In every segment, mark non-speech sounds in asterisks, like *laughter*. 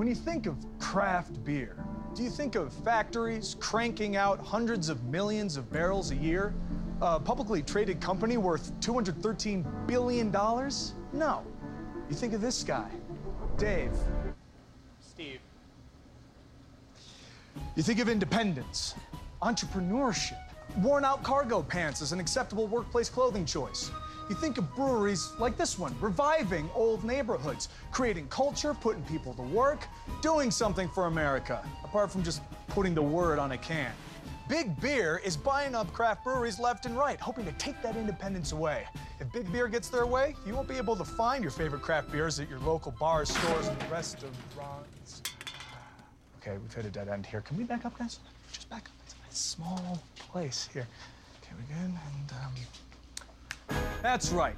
When you think of craft beer, do you think of factories cranking out hundreds of millions of barrels a year? A publicly traded company worth $213 billion? No. You think of this guy, Dave. Steve. You think of independence, entrepreneurship, worn out cargo pants as an acceptable workplace clothing choice. You think of breweries like this one, reviving old neighborhoods, creating culture, putting people to work, doing something for America, apart from just putting the word on a can. Big Beer is buying up craft breweries left and right, hoping to take that independence away. If Big Beer gets their way, you won't be able to find your favorite craft beers at your local bars, stores, and restaurants. Okay, we've hit a dead end here. Can we back up, guys? Just back up. It's a nice small place here. Okay, we're good? And, um... That's right.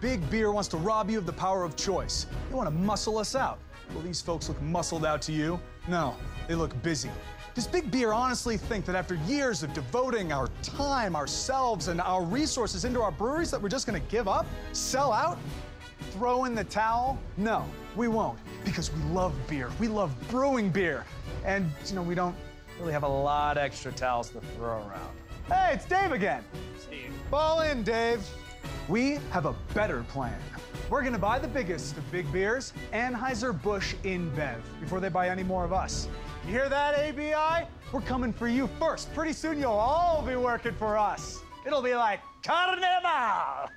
Big Beer wants to rob you of the power of choice. They want to muscle us out. Will these folks look muscled out to you? No, they look busy. Does Big Beer honestly think that after years of devoting our time, ourselves, and our resources into our breweries that we're just gonna give up? Sell out? Throw in the towel? No, we won't. Because we love beer. We love brewing beer. And, you know, we don't really have a lot extra towels to throw around. Hey, it's Dave again. Steve. Ball in, Dave. We have a better plan. We're gonna buy the biggest of big beers, Anheuser-Busch InBev, before they buy any more of us. You hear that, ABI? We're coming for you first. Pretty soon you'll all be working for us. It'll be like Carnival!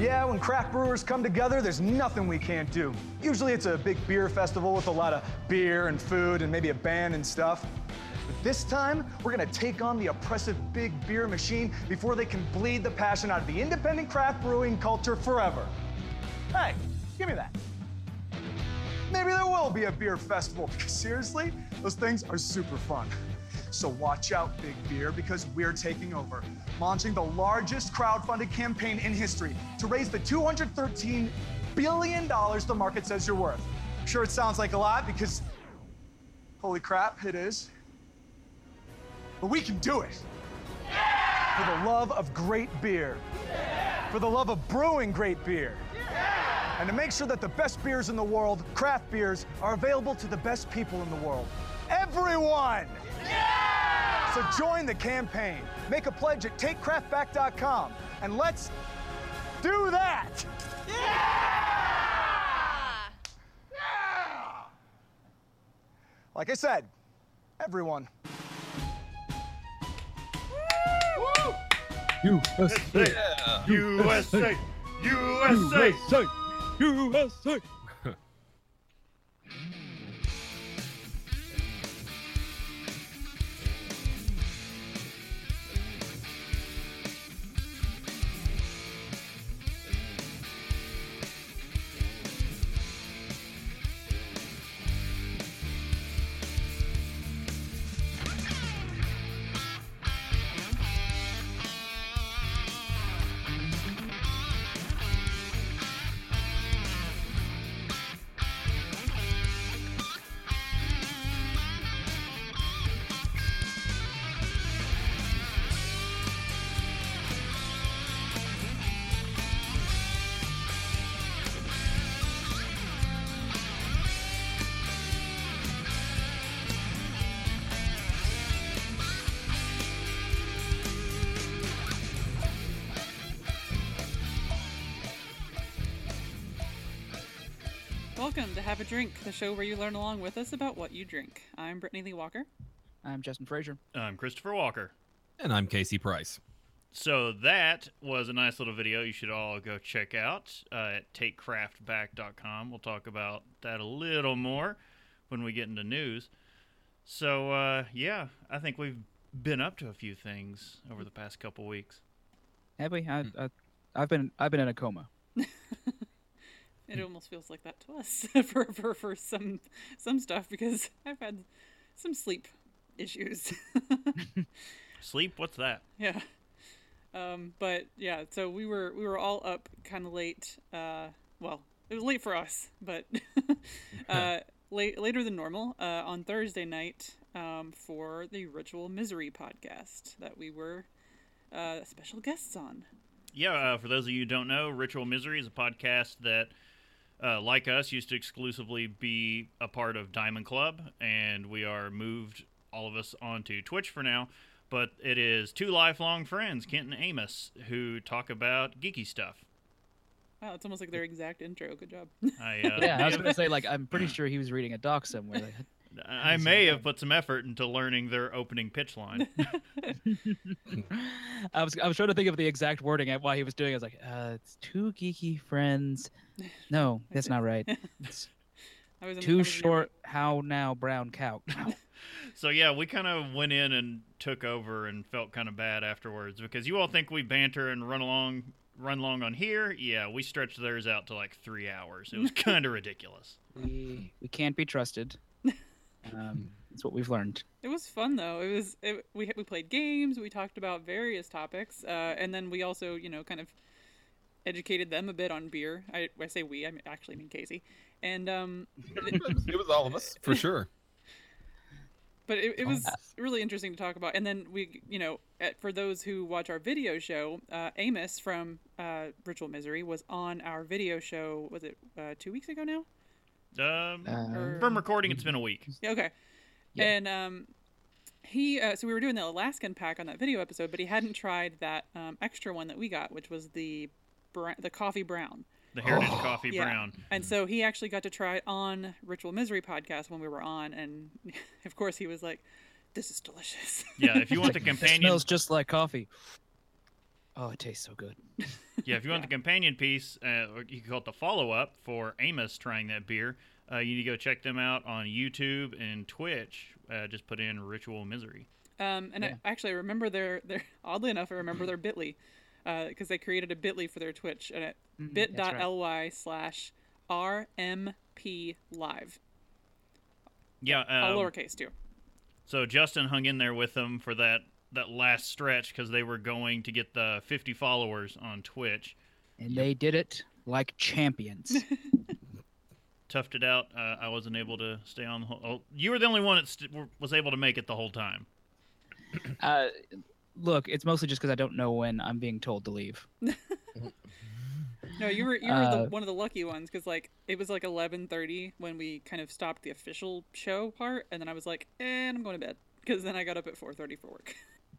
Yeah, when craft brewers come together, there's nothing we can't do. Usually it's a big beer festival with a lot of beer and food and maybe a band and stuff. This time, we're gonna take on the oppressive big beer machine before they can bleed the passion out of the independent craft brewing culture forever. Hey, give me that. Maybe there will be a beer festival, *laughs* seriously, those things are super fun. So watch out, Big Beer, because we're taking over, launching the largest crowdfunded campaign in history to raise the $213 billion the market says you're worth. I'm sure it sounds like a lot because, holy crap, it is. But we can do it. For the love of great beer. For the love of brewing great beer. And to make sure that the best beers in the world, craft beers, are available to the best people in the world. Everyone! So join the campaign. Make a pledge at takecraftback.com. And let's do that! Like I said, everyone. USA! USA! USA! USA! Welcome *laughs* to Have a Drink, the show where you learn along with us about what you drink. I'm Brittany Lee Walker. I'm Justin Frazier. I'm Christopher Walker. And I'm Casey Price. So that was a nice little video you should all go check out uh, at takecraftback.com. We'll talk about that a little more when we get into news. So, uh, yeah, I think we've been up to a few things over the past couple weeks. Have we? I, I, I've been I've been in a coma. *laughs* It almost feels like that to us *laughs* for, for, for some some stuff because I've had some sleep issues. *laughs* Sleep? What's that? yeah. Um, but yeah, so we were we were all up kind of late. Uh, well, it was late for us, but *laughs* uh, late later than normal uh, on Thursday night um, for the Ritual Misery podcast that we were uh, special guests on. Yeah, uh, for those of you who don't know, Ritual Misery is a podcast that uh, like us, used to exclusively be a part of Diamond Club, and we are moved all of us onto Twitch for now. But it is two lifelong friends, Kent and Amos, who talk about geeky stuff. Wow, it's almost like their exact intro. Good job. *laughs* I, uh, Yeah, I was gonna say like I'm pretty *laughs* sure he was reading a doc somewhere. Like, I may have put some effort into learning their opening pitch line. *laughs* I was I was trying to think of the exact wording at why he was doing. it. I was like, uh, it's two geeky friends. *laughs* No, that's not right. *laughs* It's I was too was in short. How now, brown cow? *laughs* So yeah, we kind of went in and took over and felt kind of bad afterwards because you all think we banter and run along, run long on here. Yeah, we stretched theirs out to like three hours. It was kind of ridiculous. we we can't be trusted. Um, that's what we've learned. It was fun though. It was it, we we played games. We talked about various topics, uh, and then we also you know kind of educated them a bit on beer. I, I say we. I actually mean Casey. And um, *laughs* it was all of us for sure. *laughs* but it, it Oh. was really interesting to talk about. And then we you know at, for those who watch our video show, uh, Amos from uh, Ritual Misery was on our video show. Was it uh, two weeks ago now? Um, Uh, from recording, it's been a week. Okay. Yeah. And um, he, uh, so we were doing the Alaskan pack on that video episode, but he hadn't tried that um, extra one that we got, which was the br- the coffee brown. The Heritage Coffee Yeah. Brown. And so he actually got to try it on Ritual Misery podcast when we were on, and *laughs* of course he was like, "This is delicious." *laughs* Yeah, if you want the *laughs* It companion, smells just like coffee. Oh, it tastes so good. yeah, if you want the companion piece, uh, or you can call it the follow up for Amos trying that beer. Uh, you need to go check them out on YouTube and Twitch. Uh, just put in Ritual Misery. Um, and Yeah. I, actually, I remember their their oddly enough, I remember their *clears throat* Bitly because they created a Bitly for their Twitch and at Mhm, that's right. bit.ly slash rmp live, Yeah, all um, lowercase too. So Justin hung in there with them for that that last stretch because they were going to get the 50 followers on Twitch. And they did it like champions. *laughs* Toughed it out. Uh, I wasn't able to stay on. The whole, oh, you were the only one that st- was able to make it the whole time. uh, look, it's mostly just because I don't know when I'm being told to leave. *laughs* No, you were you were Uh, the, one of the lucky ones because like it was like eleven thirty when we kind of stopped the official show part, and then I was like, and I'm going to bed because then I got up at four thirty for work.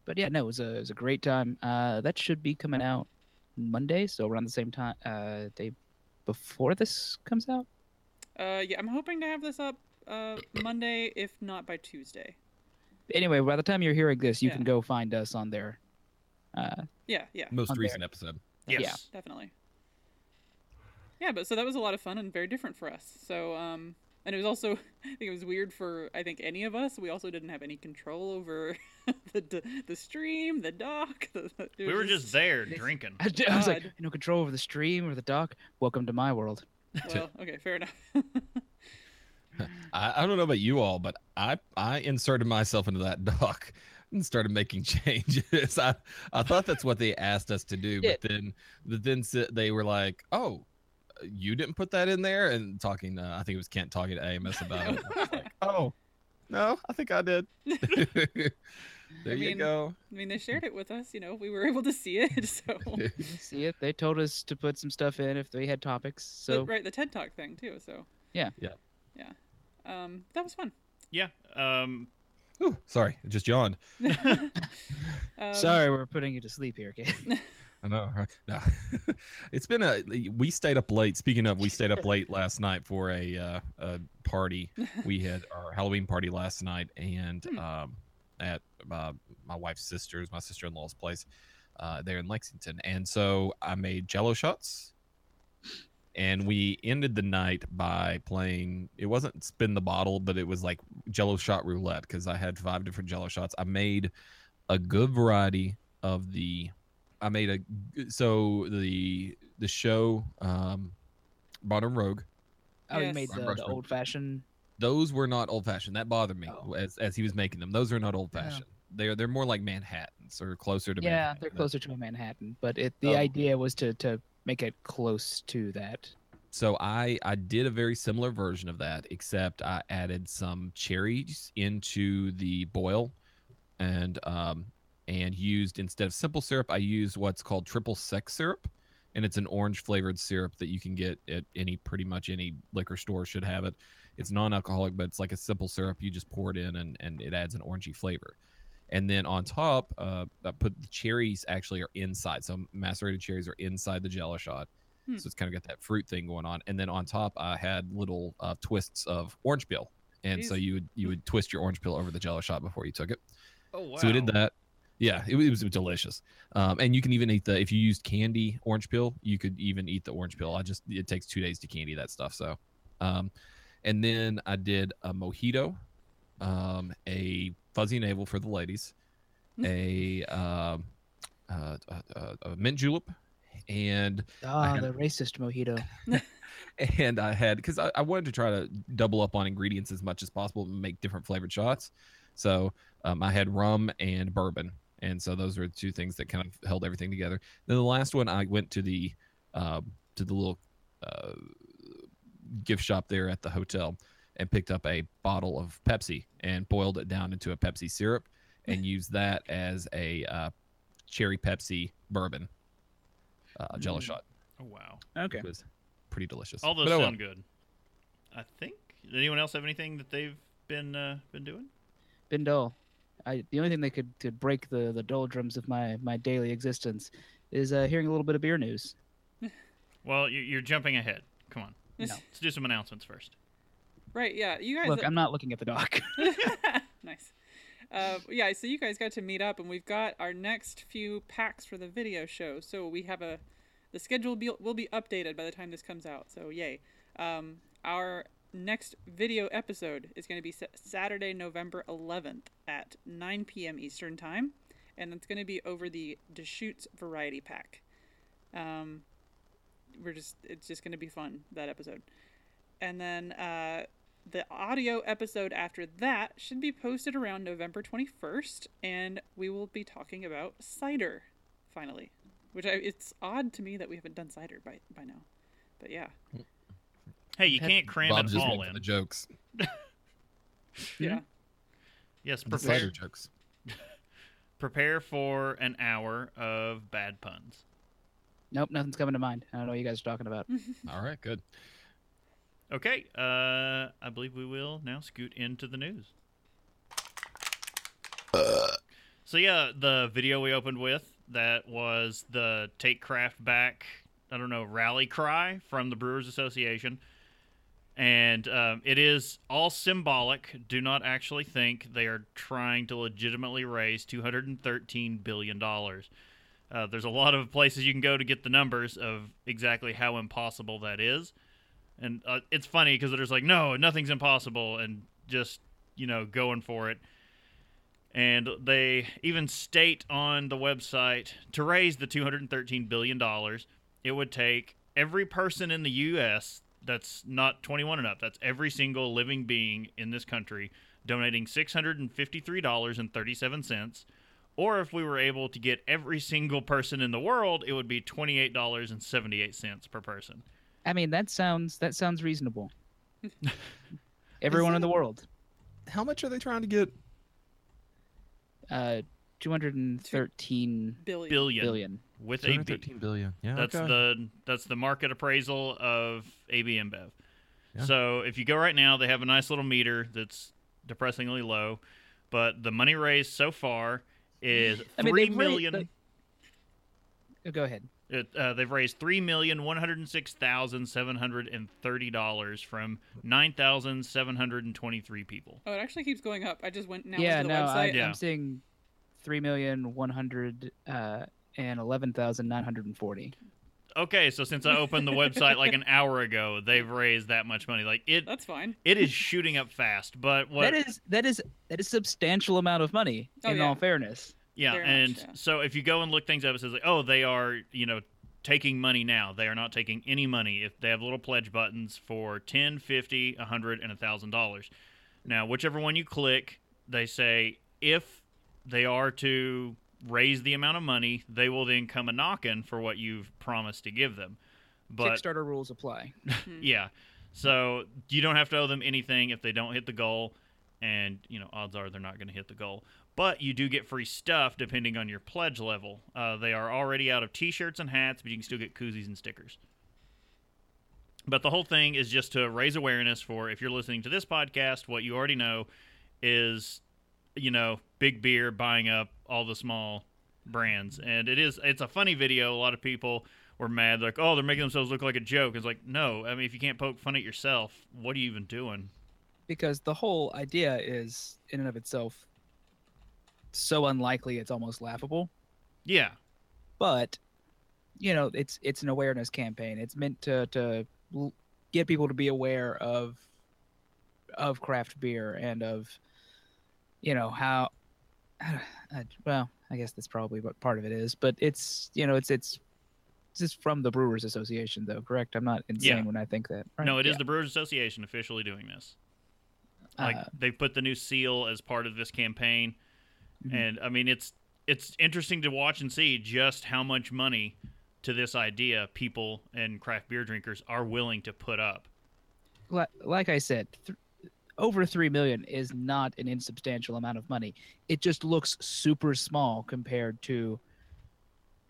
But yeah, no, it was a it was a great time. Uh, that should be coming out Monday, so around the same time, uh, day before this comes out. Uh, yeah, I'm hoping to have this up uh Monday, if not by Tuesday. Anyway, by the time you're hearing this, you Yeah. can go find us on there. Uh, Yeah, yeah, Most On there. recent episode. Yes. Yeah. definitely. Yeah, but so that was a lot of fun and very different for us. So um, and it was also *laughs* I think it was weird for I think any of us. We also didn't have any control over *laughs* the the, the stream, the dock. The, We were just there drinking. *laughs* I was like, God. no control over the stream or the dock. Welcome to my world. well, okay, fair enough. I, I don't know about you all, but I I inserted myself into that *laughs* dock and started making *laughs* changes. I I thought that's what they asked us to do, *laughs* but then but then they were like, "Oh, you didn't put that in there," and talking. Uh, I think it was Kent talking to Amos about it. Like, oh, no, I think I did. there you mean, go. I mean, they shared it with us. You know, we were able to see it. So, See it? They told us to put some stuff in if they had topics. The- So right, the TED Talk thing too. So Yeah. Yeah. yeah. Um, that was fun. Yeah. Um, Ooh, sorry, I just yawned. *laughs* *laughs* Um, sorry, we're putting you to sleep here, kid. *laughs* I know. Right? No, it's been a. We stayed up late. Speaking of, we stayed up late last night for a uh, a party. We had our Halloween party last night, and Hmm. um, at uh, my wife's sister's, my sister in law's place, uh, there in Lexington. And so I made Jello shots, and we ended the night by playing. It wasn't spin the bottle, but it was like Jello shot roulette because I had five different Jello shots. I made a good variety of the I made a so the the show um Modern Rogue Oh, you made the, the old fashioned. those were not old fashioned that bothered me Oh. as as he was making them those are not old fashioned they're they're more like Manhattans or closer to Yeah, Manhattan. they're closer to a Manhattan, but it the Oh. idea was to to make it close to that. so I I did a very similar version of that except I added some cherries into the boil and um and used instead of simple syrup I used what's called triple sec syrup and it's an orange flavored syrup that you can get at any pretty much any liquor store should have it. It's non-alcoholic, but it's like a simple syrup. You just pour it in, and and it adds an orangey flavor. And then on top, uh, I put the cherries actually are inside. So macerated cherries are inside the Jello shot. Hmm. So it's kind of got that fruit thing going on. And then on top, I had little uh, twists of orange peel. And so you would you would twist your orange peel over the Jello shot before you took it. Oh wow. So we did that. Yeah, it, was- it was delicious. Um, and you can even eat the if you used candy orange peel, you could even eat the orange peel. I just it takes two days to candy that stuff. So, um, and then I did a mojito, um, a fuzzy navel for the ladies, a um, uh, uh, a mint julep, and Ah, had- the racist mojito. *laughs* and I had because I, I wanted to try to double up on ingredients as much as possible and make different flavored shots. So um, I had rum and bourbon, and so those were two things that kind of held everything together. Then the last one, I went to the um, to the little uh, gift shop there at the hotel and picked up a bottle of Pepsi and boiled it down into a Pepsi syrup and used that as a uh, cherry Pepsi bourbon uh, Jello Mm. shot. Oh wow. Okay. It was pretty delicious. All those But oh well. sound good. I think. Did anyone else have anything that they've been uh, been doing? Been dull. I the only thing that could, could break the, the doldrums of my, my daily existence is uh, hearing a little bit of beer news. *laughs* Well, you- you're jumping ahead. Come on. No. Let's do some announcements first. Right, yeah. You guys Look, I'm not looking at the doc. *laughs* *laughs* nice. Uh, yeah, so you guys got to meet up, and we've got our next few packs for the video show. So we have a, the schedule will be, will be updated by the time this comes out. So yay! Um, our next video episode is going to be Saturday, November 11th at 9 p.m. Eastern time, and it's going to be over the Deschutes Variety Pack. Um, we're just it's just going to be fun that episode, and then uh, the audio episode after that should be posted around November 21st, and we will be talking about cider finally. Which I, it's odd to me that we haven't done cider by by now, but yeah, Hey, you can't cram Bob's it just all in. the jokes, *laughs* yeah. Yes, prepare cider jokes. *laughs* prepare for an hour of bad puns. nope, nothing's coming to mind. I don't know what you guys are talking about. All right, good. Okay, uh, I believe we will now scoot into the news. So yeah, the video we opened with that was the Take Craft Back, I don't know, rally cry from the Brewers Association, and um, it is all symbolic. Do not actually think they are trying to legitimately raise two hundred and thirteen billion dollars. Uh, there's a lot of places you can go to get the numbers of exactly how impossible that is. And uh, it's funny because they're just like, no, nothing's impossible, and just you know going for it. And they even state on the website to raise the 213 billion dollars, it would take every person in the U.S. that's not 21 and up. That's every single living being in this country donating $653.37. Or if we were able to get every single person in the world, it would be $28.78 per person. I mean, that sounds that sounds reasonable. *laughs* Everyone in the world. How much are they trying to get? Uh, 213 Billion. Billion, billion. with a B. 213 billion. Yeah, That's okay. the that's the market appraisal of AB InBev. Yeah. So if you go right now, they have a nice little meter that's depressingly low, but the money raised so far is I mean, three they've they- Oh, Go ahead. It, uh, they've raised three million one hundred six thousand seven hundred and thirty dollars from nine thousand seven hundred and twenty three people. Oh, it actually keeps going up. I just went now yeah, to the no, I, website. Yeah. I'm seeing three million one hundred uh, and eleven thousand nine hundred and forty. Okay, so since I opened the website like an *laughs* hour ago, they've raised that much money. Like it, That's fine. it is shooting up fast. But what? That is that is that is substantial amount of money. Oh, in yeah. all fairness, Yeah, Very and yeah. so if you go and look things up, it says like, oh, they are, you know, taking money now. They are not taking any money. If they have little pledge buttons for 10, 50, 100 and $1,000. Now, whichever one you click, they say if they are to raise the amount of money, they will then come a knocking for what you've promised to give them. But Kickstarter rules apply. *laughs* Mm-hmm. yeah. So you don't have to owe them anything if they don't hit the goal, and you know odds are they're not going to hit the goal. But you do get free stuff depending on your pledge level. Uh, they are already out of T-shirts and hats, but you can still get koozies and stickers. But the whole thing is just to raise awareness for if you're listening to this podcast, what you already know is, you know, big beer buying up all the small brands, and it is it's a funny video. A lot of people were mad, like, oh, they're making themselves look like a joke. It's like, no, I mean, if you can't poke fun at yourself, what are you even doing? because the whole idea is in and of itself so unlikely it's almost laughable Yeah, but you know it's it's an awareness campaign it's meant to to get people to be aware of of craft beer and of you know how *sighs* I, well i guess that's probably what part of it is but it's you know it's it's this is from the brewers association though correct i'm not insane Yeah. when i think that right? no, it is Yeah. the Brewers Association officially doing this. Like Uh, they put the new seal as part of this campaign, Mhm. and I mean it's it's interesting to watch and see just how much money to this idea people and craft beer drinkers are willing to put up. like I said, th- over three million is not an insubstantial amount of money. It just looks super small compared to,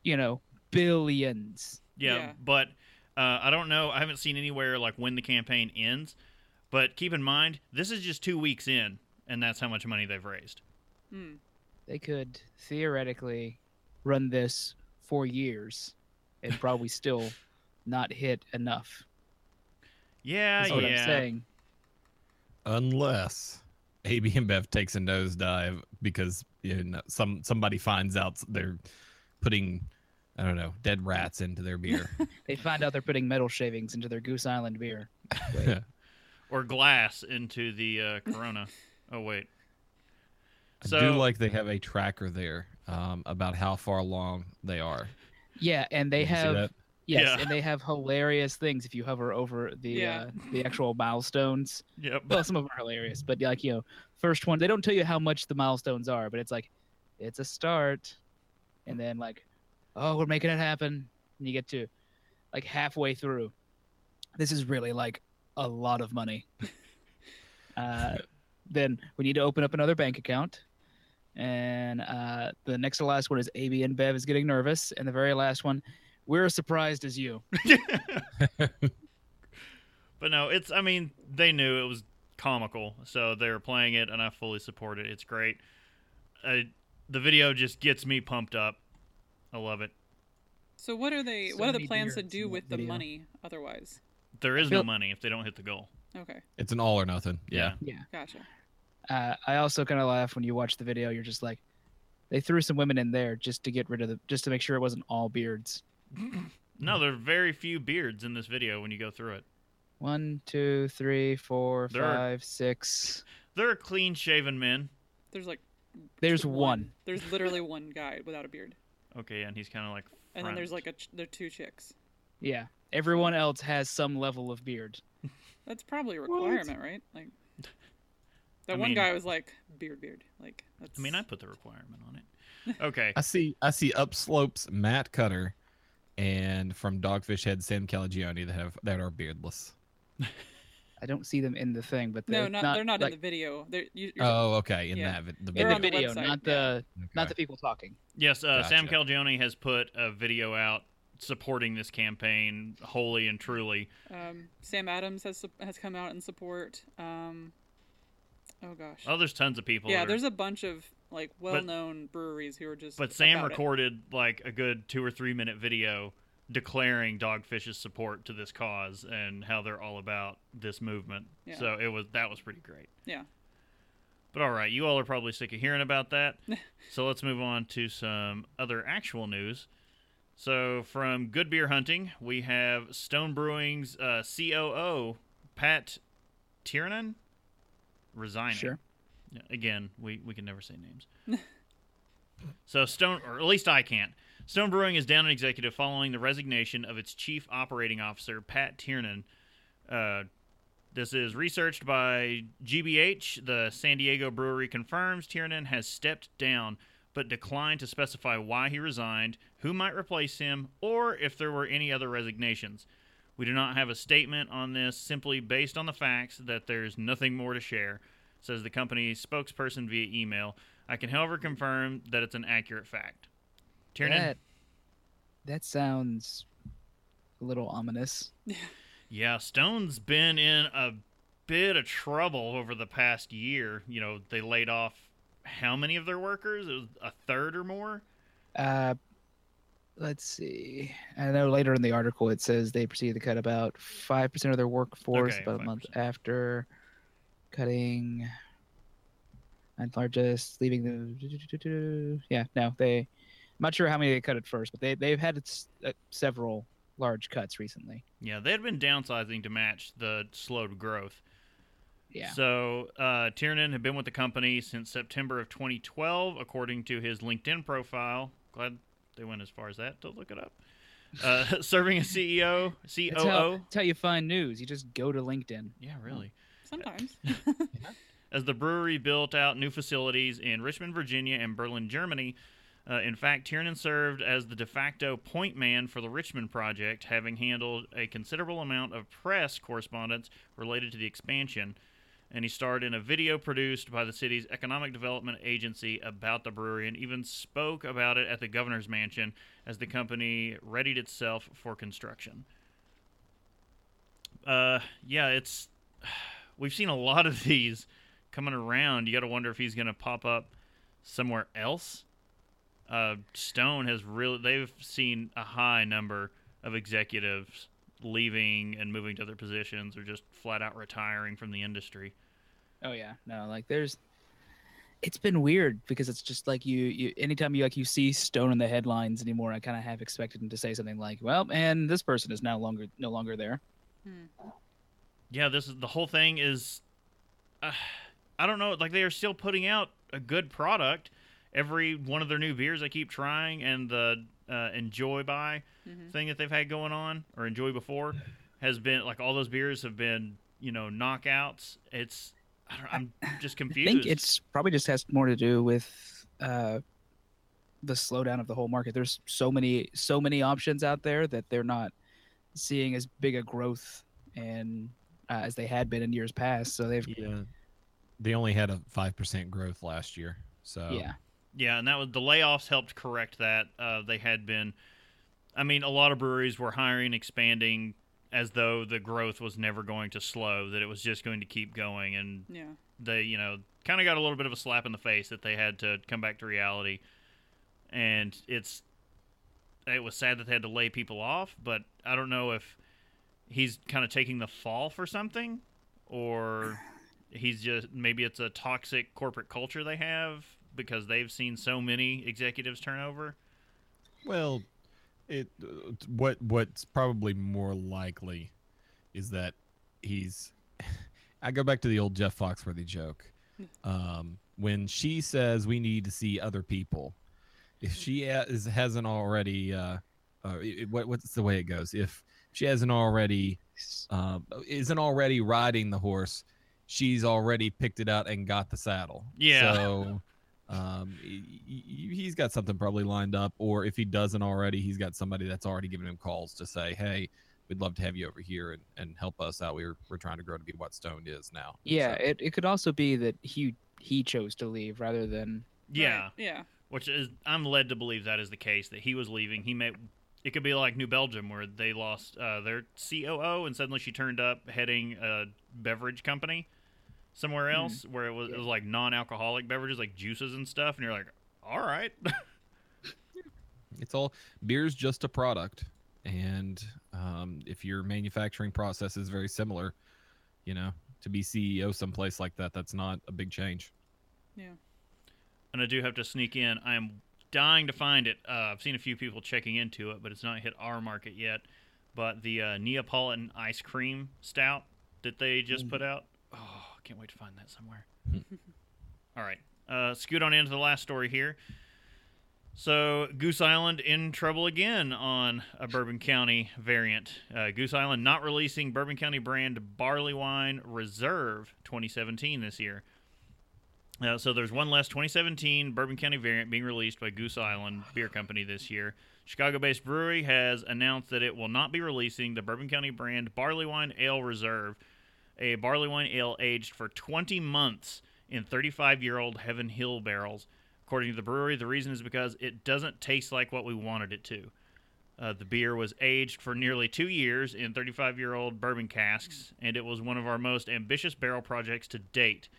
you know, billions. Yeah, Yeah. but uh, I don't know. I haven't seen anywhere like when the campaign ends. But keep in mind, this is just two weeks in, and that's how much money they've raised. Hmm. They could theoretically run this for years and probably still not hit enough. Yeah, That's what yeah. I'm saying. Unless AB InBev takes a nosedive because you know some somebody finds out they're putting I don't know dead rats into their beer. *laughs* They find out they're putting metal shavings into their Goose Island beer. *laughs* Wait, Or glass into the uh, Corona. oh wait. I So do like they have a tracker there um, about how far along they are. yeah, and they Did you see have yes, Yeah. and they have hilarious things if you hover over the Yeah. uh, the actual milestones. Yep. well, some of them are hilarious, but like you know, first one they don't tell you how much the milestones are, but it's like it's a start, and then like, oh, we're making it happen, and you get to like halfway through. This is really like a lot of money. *laughs* uh, then we need to open up another bank account, and uh, the next to last one is AB InBev is getting nervous, and the very last one, we're as surprised as you. *laughs* But no, it's. I mean, they knew it was comical, so they were playing it, and I fully support it. It's great. Uh, the video just gets me pumped up. I love it. So what are they? So what are the plans to do with the video. money? Otherwise, There is no money if they don't hit the goal. Okay, It's an all or nothing. Yeah. Yeah. gotcha. Uh, I also kind of laugh when you watch the video. You're just like, they threw some women in there just to get rid of the, just to make sure it wasn't all beards. *clears throat* No, there are very few beards in this video when you go through it. One, two, three, four, There are- five, six. There are clean shaven men. There's like There's one. There's literally one guy without a beard, Okay, and he's kind of like. and then there's like a ch- there are two chicks. Yeah. Everyone else has some level of beard. *laughs* That's probably a requirement, right? Like *laughs* that I one mean- guy was like beard, beard. Like that's. I mean, I put the requirement on it. *laughs* Okay. I see. I see Upslope's Matt Cutter, and from Dogfish Head Sam Calagione that have that are beardless. I don't see them in the thing, but no, they're not, not, they're not like, in the video. They're you, you're, Oh, okay. In Yeah. that vi- the in the on the video, website, not yeah. the not the people talking. Yes, uh, Sam Gotcha. Calagione has put a video out supporting this campaign wholly and truly. um, Sam Adams has has come out in support. Um, oh gosh. Oh, there's tons of people. yeah, are- there's a bunch of like well-known breweries who are just. But Sam about it. recorded like a good two or three minute video declaring Dogfish's support to this cause and how they're all about this movement. Yeah. So it was that was pretty great. Yeah. But all right, you all are probably sick of hearing about that. *laughs* so let's move on to some other actual news. So from Good Beer Hunting, we have Stone Brewing's uh, COO Pat Tiernan resigning. Sure. Again, we, we can never say names. *laughs* so Stone, or at least I can't. Stone Brewing is down an executive following the resignation of its chief operating officer, Pat Tiernan. Uh, this is researched by GBH. The San Diego brewery confirms Tiernan has stepped down, but declined to specify why he resigned, who might replace him, or if there were any other resignations. We do not have a statement on this, simply based on the facts that there's nothing more to share, says the company's spokesperson via email. I can, however, confirm that it's an accurate fact. Tiernan? That, that sounds a little ominous. *laughs* Yeah, Stone's been in a bit of trouble over the past year. You know, they laid off how many of their workers? It was a third or more. Uh, let's see. I know later in the article it says they proceeded to cut about five percent of their workforce Okay, about a month after cutting ninth largest, leaving the yeah. No, they. I'm not sure how many they cut at first, but they they've had uh, several large cuts recently. Yeah, they had been downsizing to match the slowed growth. Yeah. So uh, Tiernan had been with the company since September of 2012, according to his LinkedIn profile. Glad they went as far as that to look it up. Uh, *laughs* serving as CEO, COO. That's how, that's how you find news. You just go to LinkedIn. Yeah, really. Sometimes. *laughs* As the brewery built out new facilities in Richmond, Virginia, and Berlin, Germany. Uh, in fact, Tiernan served as the de facto point man for the Richmond project, having handled a considerable amount of press correspondence related to the expansion. And he starred in a video produced by the city's economic development agency about the brewery and even spoke about it at the governor's mansion as the company readied itself for construction. Uh, yeah, it's. *sighs* We've seen a lot of these coming around. You got to wonder if he's going to pop up somewhere else. Uh, Stone has really. They've seen a high number of executives leaving and moving to other positions or just flat out retiring from the industry. Oh yeah, no, like there's. It's been weird because it's just like you, you. Anytime you like you see Stone in the headlines anymore, I kind of have expected him to say something like, "Well, and this person is now longer no longer there." Hmm. Yeah, this is the whole thing is. Uh, I don't know. Like they are still putting out a good product. Every one of their new beers I keep trying, and the uh, Enjoy By Mhm. thing that they've had going on, or Enjoy Before, has been like all those beers have been you know knockouts. It's I don't, I'm just confused. I think it's probably just has more to do with uh, the slowdown of the whole market. There's so many so many options out there that they're not seeing as big a growth and uh, as they had been in years past. So they've Yeah. They only had a five percent growth last year. So yeah Yeah, and that was the layoffs helped correct that. Uh, they had been, I mean, a lot of breweries were hiring, expanding as though the growth was never going to slow, that it was just going to keep going, and Yeah. they, you know, kind of got a little bit of a slap in the face that they had to come back to reality, and it's, it was sad that they had to lay people off, but I don't know if he's kind of taking the fall for something, or *sighs* he's just maybe it's a toxic corporate culture they have because they've seen so many executives turn over. Well, it uh, what what's probably more likely is that he's. *laughs* I go back to the old Jeff Foxworthy joke. Um, when she says we need to see other people, if she has, hasn't already, uh, uh, it- what what's the way it goes? If she hasn't already, um, isn't already riding the horse, she's already picked it out and got the saddle. Yeah. So *laughs* um, he- he- he's got something probably lined up, or if he doesn't already, he's got somebody that's already giving him calls to say, "Hey, we'd love to have you over here and, and help us out. We're we're trying to grow to be what Stone is now." yeah. So- It, it could also be that he he chose to leave rather than Yeah, Right, Yeah. which is I'm led to believe that is the case that he was leaving. He may it could be like New Belgium where they lost uh, their COO and suddenly she turned up heading a beverage company somewhere else where it was, it was like non-alcoholic beverages like juices and stuff and you're like all right *laughs* It's all beer's just a product, and um, if your manufacturing process is very similar, you know, to be CEO someplace like that, that's not a big change. Yeah. and I do have to sneak in. I am dying to find it. Uh, I've seen a few people checking into it, but it's not hit our market yet. But the uh, Neapolitan ice cream stout that they just put out. Oh, can't wait to find that somewhere. *laughs* All right, uh, scoot on into the last story here. So Goose Island in trouble again on a Bourbon County variant. Uh, Goose Island not releasing Bourbon County brand barley wine Reserve 2017 this year. Uh, so there's one less 2017 Bourbon County variant being released by Goose Island Beer Company this year. Chicago-based brewery has announced that it will not be releasing the Bourbon County brand Barley Wine Ale Reserve, a barley wine ale aged for 20 months in 35-year-old Heaven Hill barrels. According to the brewery, the reason is because it doesn't taste like what we wanted it to. Uh, the beer was aged for nearly two years in 35 year old bourbon casks, and it was one of our most ambitious barrel projects to date,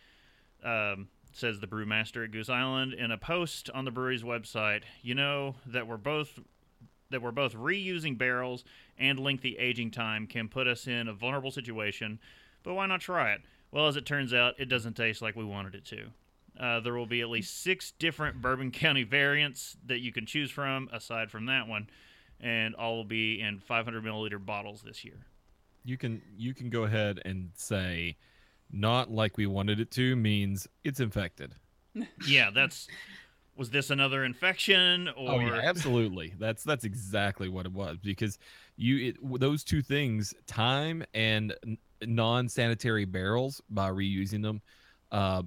um, says the brewmaster at Goose Island in a post on the brewery's website. You know that we're both that we're both reusing barrels and lengthy aging time can put us in a vulnerable situation, but why not try it? Well, as it turns out, it doesn't taste like we wanted it to. Uh, there will be at least six different *laughs* Bourbon County variants that you can choose from, aside from that one, and all will be in 500 milliliter bottles this year. You can you can go ahead and say, not like we wanted it to means it's infected. *laughs* Yeah, that's. Was this another infection, or Oh yeah, absolutely. That's that's exactly what it was because you it, those two things, time and non-sanitary barrels by reusing them, uh,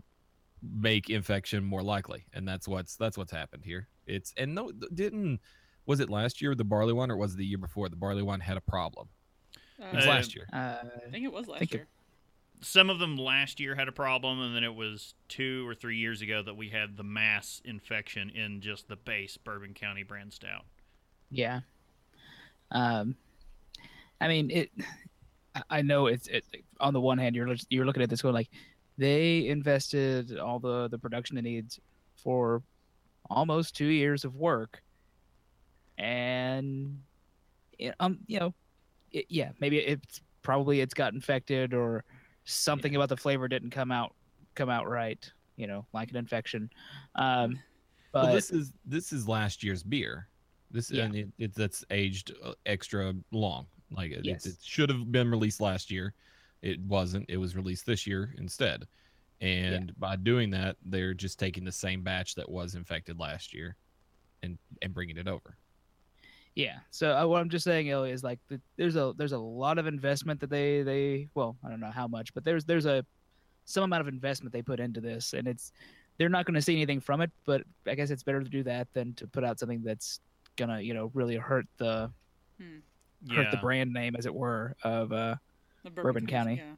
make infection more likely, and that's what's that's what's happened here. It's and no, didn't was it last year the barley wine or was it the year before the barley wine had a problem? It was Uh, last year. Uh, I think it was last think it- year. some of them last year had a problem, and then it was two or three years ago that we had the mass infection in just the base Bourbon County brand stout. Yeah. Um, I mean, it. I- know it's it. On the one hand, you're you're looking at this going like, they invested all the the production it needs for almost two years of work, and it, um, you know, it, yeah, maybe it's probably it's got infected or something about the flavor didn't come out come out right. You know, like an infection. Um, but *laughs* well, this is this is last year's beer. This Yeah. and it, it that's aged uh, extra long. Like it, Yes. it should have been released last year. It wasn't. It was released this year instead. And by doing that, they're just taking the same batch that was infected last year, and and bringing it over. Yeah. So uh, what I'm just saying, Ellie, is like the, there's a there's a lot of investment that they they well I don't know how much, but there's there's a some amount of investment they put into this, and it's they're not going to see anything from it. But I guess it's better to do that than to put out something that's gonna you know really hurt the hurt the brand name as it were of uh The Bourbon County. Yeah.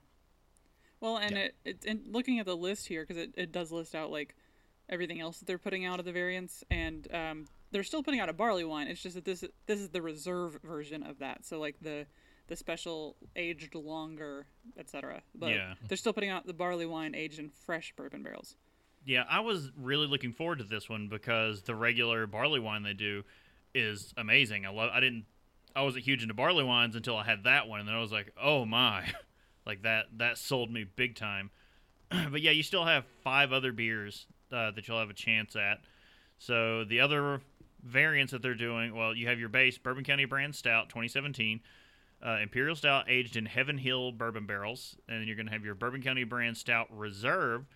Well, and it, it and looking at the list here because it, it does list out like everything else that they're putting out of the variants, and um, they're still putting out a barley wine. It's just that this this is the reserve version of that. So like the the special aged longer, etc. But Yeah. they're still putting out the barley wine aged in fresh bourbon barrels. Yeah, I was really looking forward to this one because the regular barley wine they do is amazing. I love. I didn't. I wasn't huge into barley wines until I had that one, and then I was like, oh my, *laughs* like that. That sold me big time. *clears throat* but yeah, you still have five other beers uh, that you'll have a chance at. So the other variants that they're doing, well, you have your base Bourbon County Brand Stout 2017. Uh, Imperial Stout aged in Heaven Hill bourbon barrels, and then you're going to have your Bourbon County Brand Stout Reserve,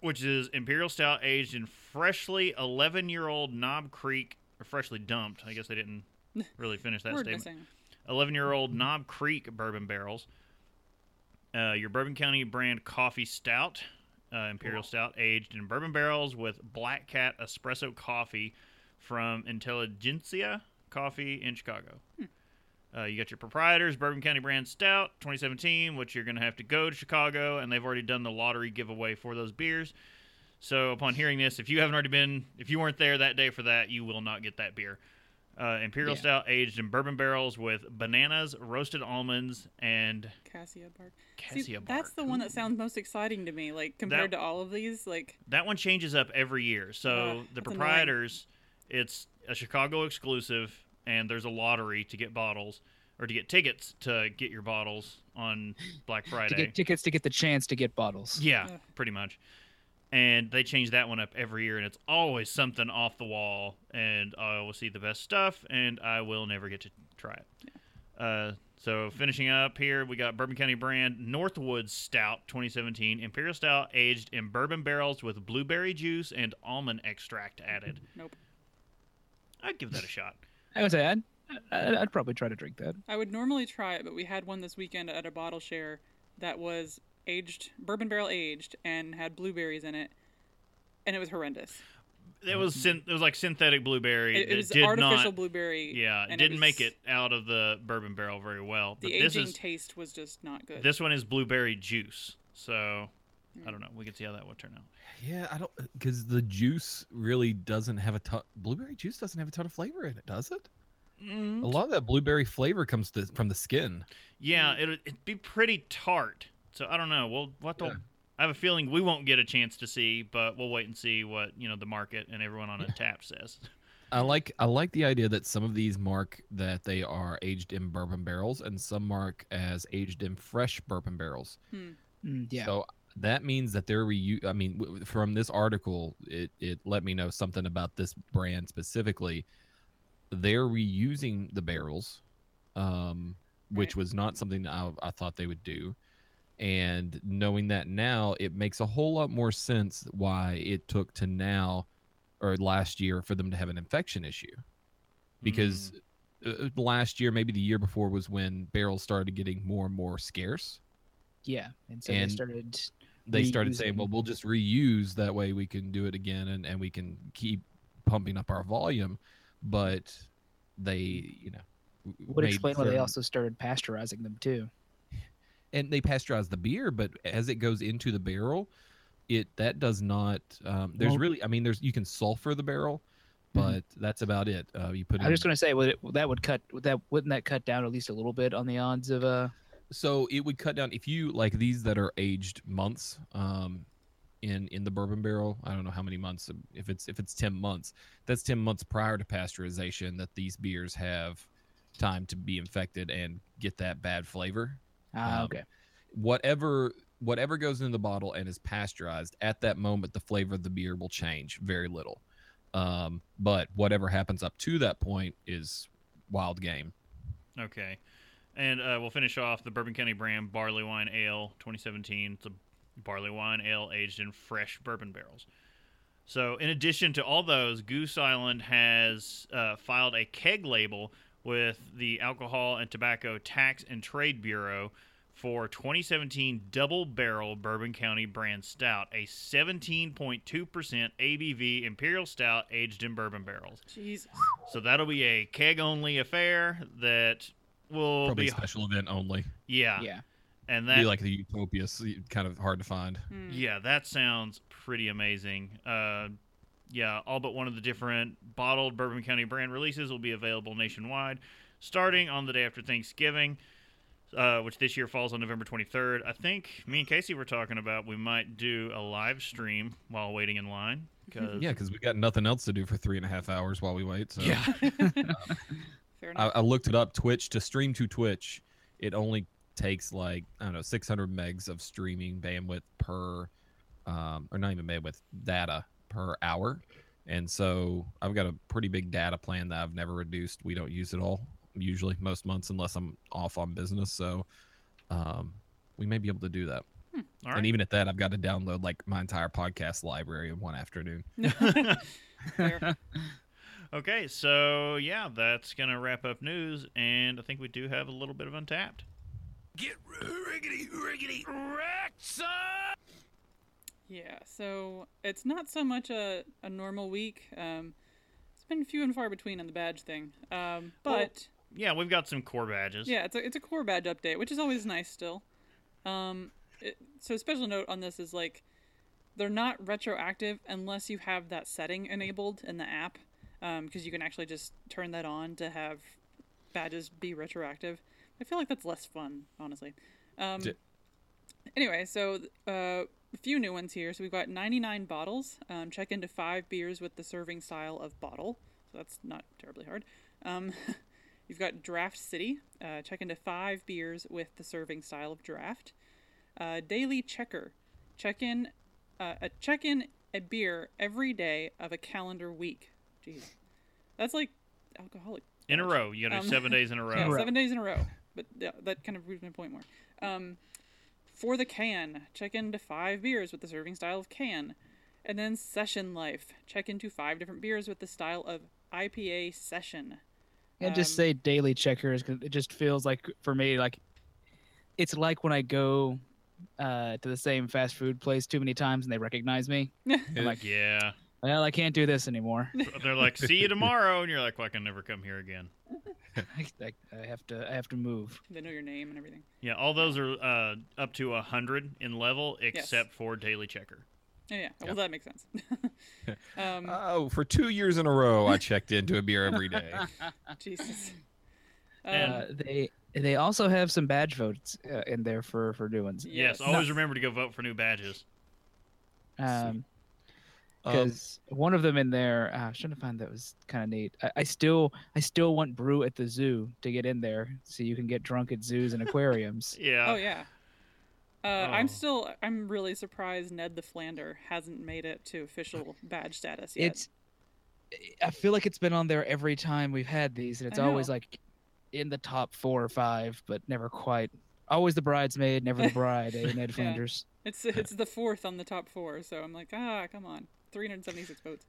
which is Imperial Stout aged in freshly 11 year old Knob Creek, or freshly dumped. I guess they didn't *laughs* really finish that Word statement. 11 year old Knob Creek bourbon barrels. Uh, your Bourbon County brand coffee stout, uh, Imperial Stout, aged in bourbon barrels with Black Cat espresso coffee from Intelligentsia Coffee in Chicago. Uh, you got your proprietors, Bourbon County brand stout, 2017, which you're going to have to go to Chicago, and they've already done the lottery giveaway for those beers. So upon hearing this, if you haven't already been, if you weren't there that day for that, you will not get that beer. Uh, Imperial Yeah. Stout aged in bourbon barrels with bananas, roasted almonds, and Cassia bark. cassia See, bark. that's the one that sounds most exciting to me. Like compared to all of these, like That one changes up every year. So Uh, the that's annoying. proprietors, it's a Chicago exclusive, and there's a lottery to get bottles or to get tickets to get your bottles on Black Friday. *laughs* to get tickets to get the chance to get bottles. Yeah, Ugh. pretty much. And they change that one up every year, and it's always something off the wall. And I will see the best stuff, and I will never get to try it. Uh, so finishing up here, we got Bourbon County brand northwoods Stout 2017 Imperial Stout aged in bourbon barrels with blueberry juice and almond extract added. *laughs* nope. I'd give that a shot. I would say I'd, I'd I'd probably try to drink that. I would normally try it, but we had one this weekend at a bottle share that was aged, bourbon barrel aged, and had blueberries in it, and it was horrendous. It was syn- it was like synthetic blueberry. It, it was did artificial not, blueberry. Yeah, it didn't make was- it out of the bourbon barrel very well. The but this aging is taste was just not good. This one is blueberry juice. So I don't know. We can see how that would turn out. Yeah, I don't because the juice really doesn't have a ton. Blueberry juice doesn't have a ton of flavor in it, does it? Mm, A lot of that blueberry flavor comes to, from the skin. Yeah, it'd, it'd be pretty tart. So I don't know. We'll what the. Yeah. I have a feeling we won't get a chance to see, but we'll wait and see what you know the market and everyone on a tap says. I like I like the idea that some of these mark that they are aged in bourbon barrels, and some mark as aged in fresh bourbon barrels. Mm, yeah. So that means that they're reu- I mean, w- from this article, it it let me know something about this brand specifically. They're reusing the barrels, um, which Right. was not something I, I thought they would do. And knowing that now, it makes a whole lot more sense why it took to now or last year for them to have an infection issue. Because uh, last year, maybe the year before, was when barrels started getting more and more scarce yeah. And so and they started. they started saying, well, we'll just reuse that way we can do it again and, and we can keep pumping up our volume. But they, you know, Would explain why they also started pasteurizing them too. And they pasteurize the beer, but as it goes into the barrel, it that does not. Um, there's Well- really, I mean, there's you can sulfur the barrel, but that's about it. Uh, you put I in, was just gonna say, would it, that would cut would that wouldn't that cut down at least a little bit on the odds of uh so it would cut down if you like these that are aged months um in in the bourbon barrel i don't know how many months if it's if it's 10 months that's 10 months prior to pasteurization that these beers have time to be infected and get that bad flavor ah Um, okay whatever whatever goes in the bottle and is pasteurized at that moment the flavor of the beer will change very little um but whatever happens up to that point is wild game Okay. And uh, we'll finish off the Bourbon County brand Barley Wine Ale 2017. It's a barley wine ale aged in fresh bourbon barrels. So, in addition to all those, Goose Island has uh, filed a keg label with the Alcohol and Tobacco Tax and Trade Bureau for 2017 Double Barrel Bourbon County Brand Stout, a 17.2% ABV Imperial Stout aged in bourbon barrels. Jesus. So that'll be a keg only affair that will probably be a special event only yeah, yeah and that be like the utopia s- kind of hard to find Hmm. yeah that sounds pretty amazing. Uh, yeah, all but one of the different bottled Bourbon County brand releases will be available nationwide, starting on the day after Thanksgiving. Uh, which this year falls on November 23rd. I think me and Casey were talking about we might do a live stream while waiting in line. Cause, Yeah, because we got nothing else to do for three and a half hours while we wait. So yeah, *laughs* Fair I, enough. I looked it up. Twitch to stream to Twitch, it only takes like I don't know 600 megs of streaming bandwidth per, um, or not even bandwidth data per hour. And so I've got a pretty big data plan that I've never reduced. We don't use it all usually most months unless I'm off on business. So um, we may be able to do that. all And even at that, I've got to download like my entire podcast library in one afternoon. *laughs* Okay, so yeah, that's gonna wrap up news, and I think we do have a little bit of Untappd. Get riggedy, riggedy, wrecked, son! Yeah, so it's not so much a, a normal week. Um, it's been few and far between on the badge thing. Um, Well- but Yeah, we've got some core badges. yeah, it's a, it's a core badge update, which is always nice still. Um, it, so a special note on this is like they're not retroactive unless you have that setting enabled in the app, because you can actually just turn that on to have badges be retroactive. I feel like that's less fun, honestly. Um, Di- anyway, so uh, a few new ones here. So we've got 99 bottles. Um, check into five beers with the serving style of bottle. So that's not terribly hard. Um, *laughs* you've got Draft City. Uh, check into five beers with the serving style of draft. Uh, Daily Checker. Check in uh, a check in a beer every day of a calendar week. Jeez, that's like alcoholic. In a row, you gotta do Um, seven days in a *laughs* row. Yeah, seven days in a row. But yeah, that kind of proves my point more. Um, for the can, check into five beers with the serving style of can. And then Session Life. Check into five different beers with the style of IPA Session. and just Um, say daily checkers 'cause it just feels like for me like it's like when I go uh, to the same fast food place too many times and they recognize me. *laughs* I'm like, Yeah, well, I can't do this anymore. they're like, "See you *laughs* tomorrow," and you're like, "Well, I can never come here again." *laughs* I, I, I have to I have to move. They know your name and everything. Yeah, all those are uh, up to a hundred in level, except for Daily Checker. Oh, yeah. Well, that makes sense. *laughs* *laughs* um, Oh, for two years in a row, I checked into a beer every day. Jesus. And- Um, Uh, they they also have some badge votes uh, in there for for new ones. Yes, Yes. always remember to go vote for new badges. Um, Um, because one of them in there, uh, I was trying to find that was kind of neat. I, I still I still want brew at the zoo to get in there, so you can get drunk at zoos and aquariums. *laughs* Yeah. oh yeah. Uh, I'm Oh. still. I'm really surprised Ned the Flander hasn't made it to official badge status yet. It's I feel like it's been on there every time we've had these, and it's always like in the top four or five, but never quite. Always the bridesmaid, never the bride. eh, *laughs* Ned Flanders. It's it's the fourth on the top four, so I'm like, ah, come on, 376 votes.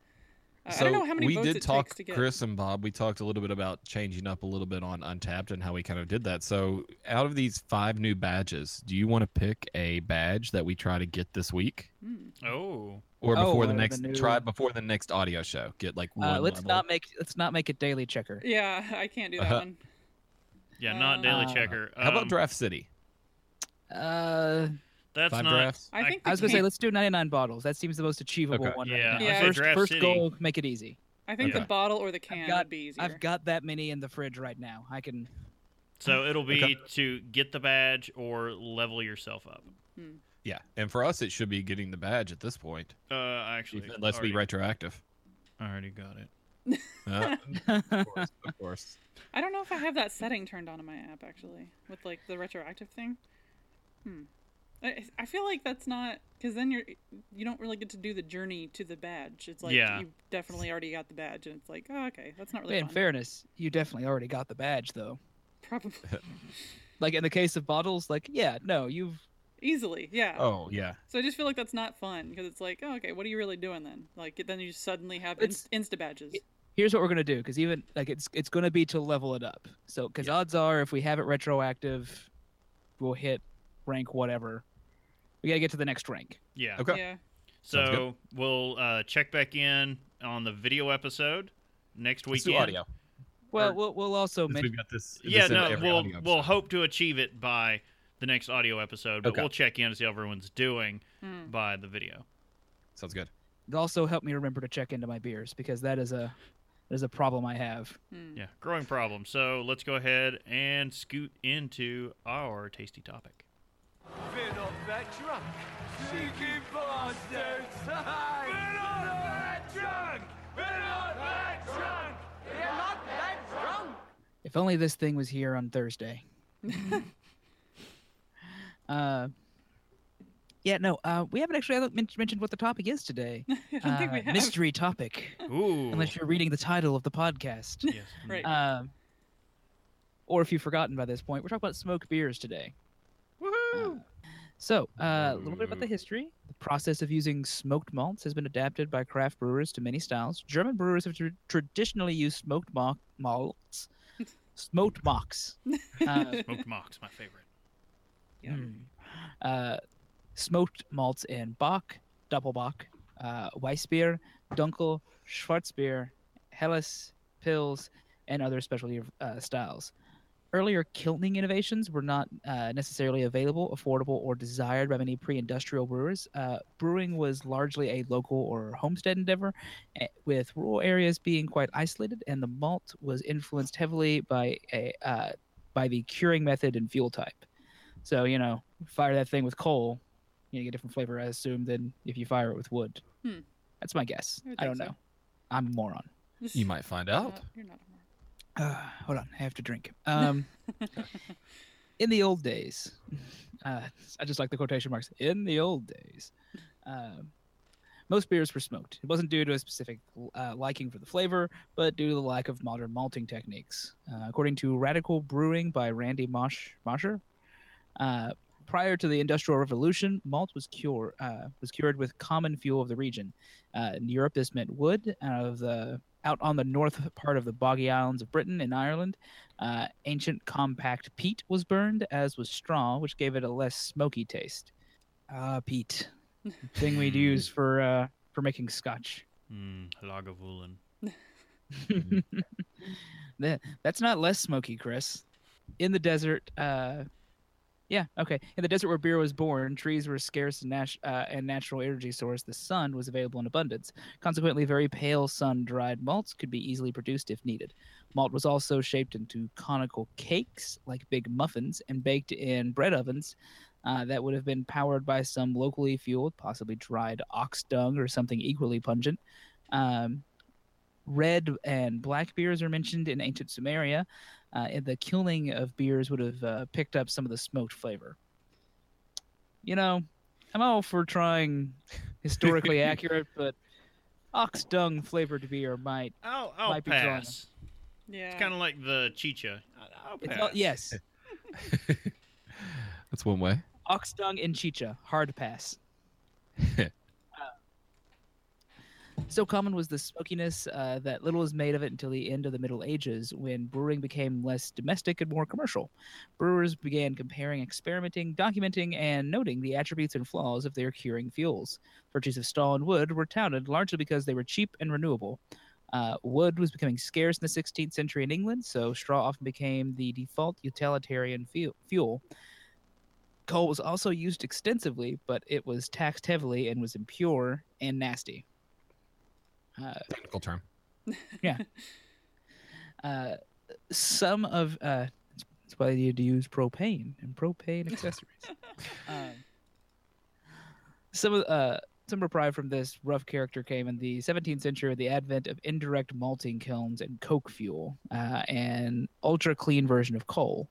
Uh, so I don't know how many we votes did it talk, takes to get. Chris and Bob. We talked a little bit about changing up a little bit on Untappd and how we kind of did that. So, out of these five new badges, do you want to pick a badge that we try to get this week, Hmm. Oh. or Oh, before the uh, the next new- try before the next audio show? Get like one. Uh, let's level. not make let's not make it daily checker. Yeah, *laughs* I can't do that Uh-huh. one. Yeah, not Daily Uh, Checker. How about Um, Draft City? Uh, That's Five not. drafts. I think I was gonna say let's do 99 bottles. That seems the most achievable Okay. one Yeah, right. Yeah, first first City. goal, make it easy. I think the bottle or the can got- would be easier. I've got that many in the fridge right now. I can. So it'll be Okay. to get the badge or level yourself up. Yeah, and for us, it should be getting the badge at this point, Uh, I actually, unless we already, retroactive. I already got it. *laughs* Uh, *laughs* of course, of course. I don't know if I have that setting turned on in my app actually, with like the retroactive thing. Hmm. I, I feel like that's not because then you're you don't really get to do the journey to the badge. It's like Yeah. you definitely already got the badge, and it's like, oh, okay, that's not really in fun. fairness, you definitely already got the badge though. Probably *laughs* Like in the case of bottles, like yeah, no, you've easily, yeah. Oh yeah, So I just feel like that's not fun because it's like, oh, okay, what are you really doing then? Like then you suddenly have It's- inst- insta badges. here's what we're gonna do because even like it's it's gonna be to level it up. So because odds are if we have it retroactive, we'll hit rank whatever. We gotta get to the next rank. Yeah. Okay. Yeah. So we'll uh, check back in on the video episode next let's weekend. audio. Well, Or- we'll we'll also Since mention we've got this. Yeah, this no, we'll we'll hope to achieve it by the next audio episode, but Okay. we'll check in to see how everyone's doing Hmm. by the video. Sounds good. It also help me remember to check into my beers because that is a that is a problem I have. Hmm. Yeah, growing problem. So let's go ahead and scoot into our tasty topic. We're not that drunk. Cheeky bastards! We're not that drunk! We're not that drunk! We're not that drunk! If only this thing was here on Thursday. *laughs* uh, yeah, no, uh, we haven't actually mentioned what the topic is today. *laughs* I don't think we Uh, have. mystery topic, Ooh. unless you're reading the title of the podcast. yes. Right. um, or if you've forgotten by this point, we're talking about smoke beers today. Woohoo! So, uh, a little bit about the history. The process of using smoked malts has been adapted by craft brewers to many styles. German brewers have tr- traditionally used smoked ma- malts, *laughs* smoked mocks, uh, Smoked Mock's my favorite. mm, uh, smoked malts in Bock, Doppelbock, uh, Weissbier, Dunkel, Schwarzbier, Helles, Pils, and other specialty uh, styles. Earlier kilning innovations were not uh, necessarily available, affordable, or desired by many pre-industrial brewers. Uh, brewing was largely a local or homestead endeavor, eh, with rural areas being quite isolated, and the malt was influenced heavily by a uh, by the curing method and fuel type. So you know, fire that thing with coal, you get a different flavor, I assume, than if you fire it with wood. Hmm. That's my guess. I I don't think so. know. I'm a moron. You might find You're out. not- You're not a moron. Uh, *sighs* hold on, I have to drink. *laughs* Um, in the old days, *laughs* uh, I just like the quotation marks. In the old days, um, most beers were smoked. It wasn't due to a specific uh, liking for the flavor, but due to the lack of modern malting techniques. Uh, according to Radical Brewing by Randy Mosh Mosher, uh, prior to the Industrial Revolution, malt was cure uh, was cured with common fuel of the region. Uh, in Europe, this meant wood out of the out on the north part of the boggy islands of Britain and Ireland. Uh, ancient compact peat was burned, as was straw, which gave it a less smoky taste. Ah, peat, *laughs* thing we'd use for uh, for making scotch. Mm, Lagavulin. *laughs* That, that's not less smoky, Chris. In the desert, uh, yeah, okay. In the desert where beer was born, trees were scarce and, nat- uh, and natural energy source. The sun was available in abundance. Consequently, very pale sun-dried malts could be easily produced if needed. Malt was also shaped into conical cakes, like big muffins, and baked in bread ovens uh, that would have been powered by some locally fueled, possibly dried ox dung or something equally pungent. Um, red and black beers are mentioned in ancient Sumeria. Uh, and the kilning of beers would have uh, picked up some of the smoked flavor. You know, I'm all for trying *laughs* historically accurate, but ox dung flavored beer might. I'll, I'll Might be drawing pass. Yeah. It's kind of like the chicha. I- I'll It's pass. all, yes, *laughs* That's one way. ox dung and chicha, hard pass. *laughs* So common was the smokiness uh, that little was made of it until the end of the Middle Ages, when brewing became less domestic and more commercial. Brewers began comparing, experimenting, documenting, and noting the attributes and flaws of their curing fuels. Virtues of straw and wood were touted largely because they were cheap and renewable. Uh, wood was becoming scarce in the 16th century in England, so straw often became the default utilitarian fu- fuel. Coal was also used extensively, but it was taxed heavily and was impure and nasty. Uh, Technical term. Yeah. *laughs* uh, some of uh, that's why you had to use propane and propane accessories. *laughs* um, some of uh, some pride from this rough character came in the 17th century with the advent of indirect malting kilns and coke fuel, uh, and ultra clean version of coal.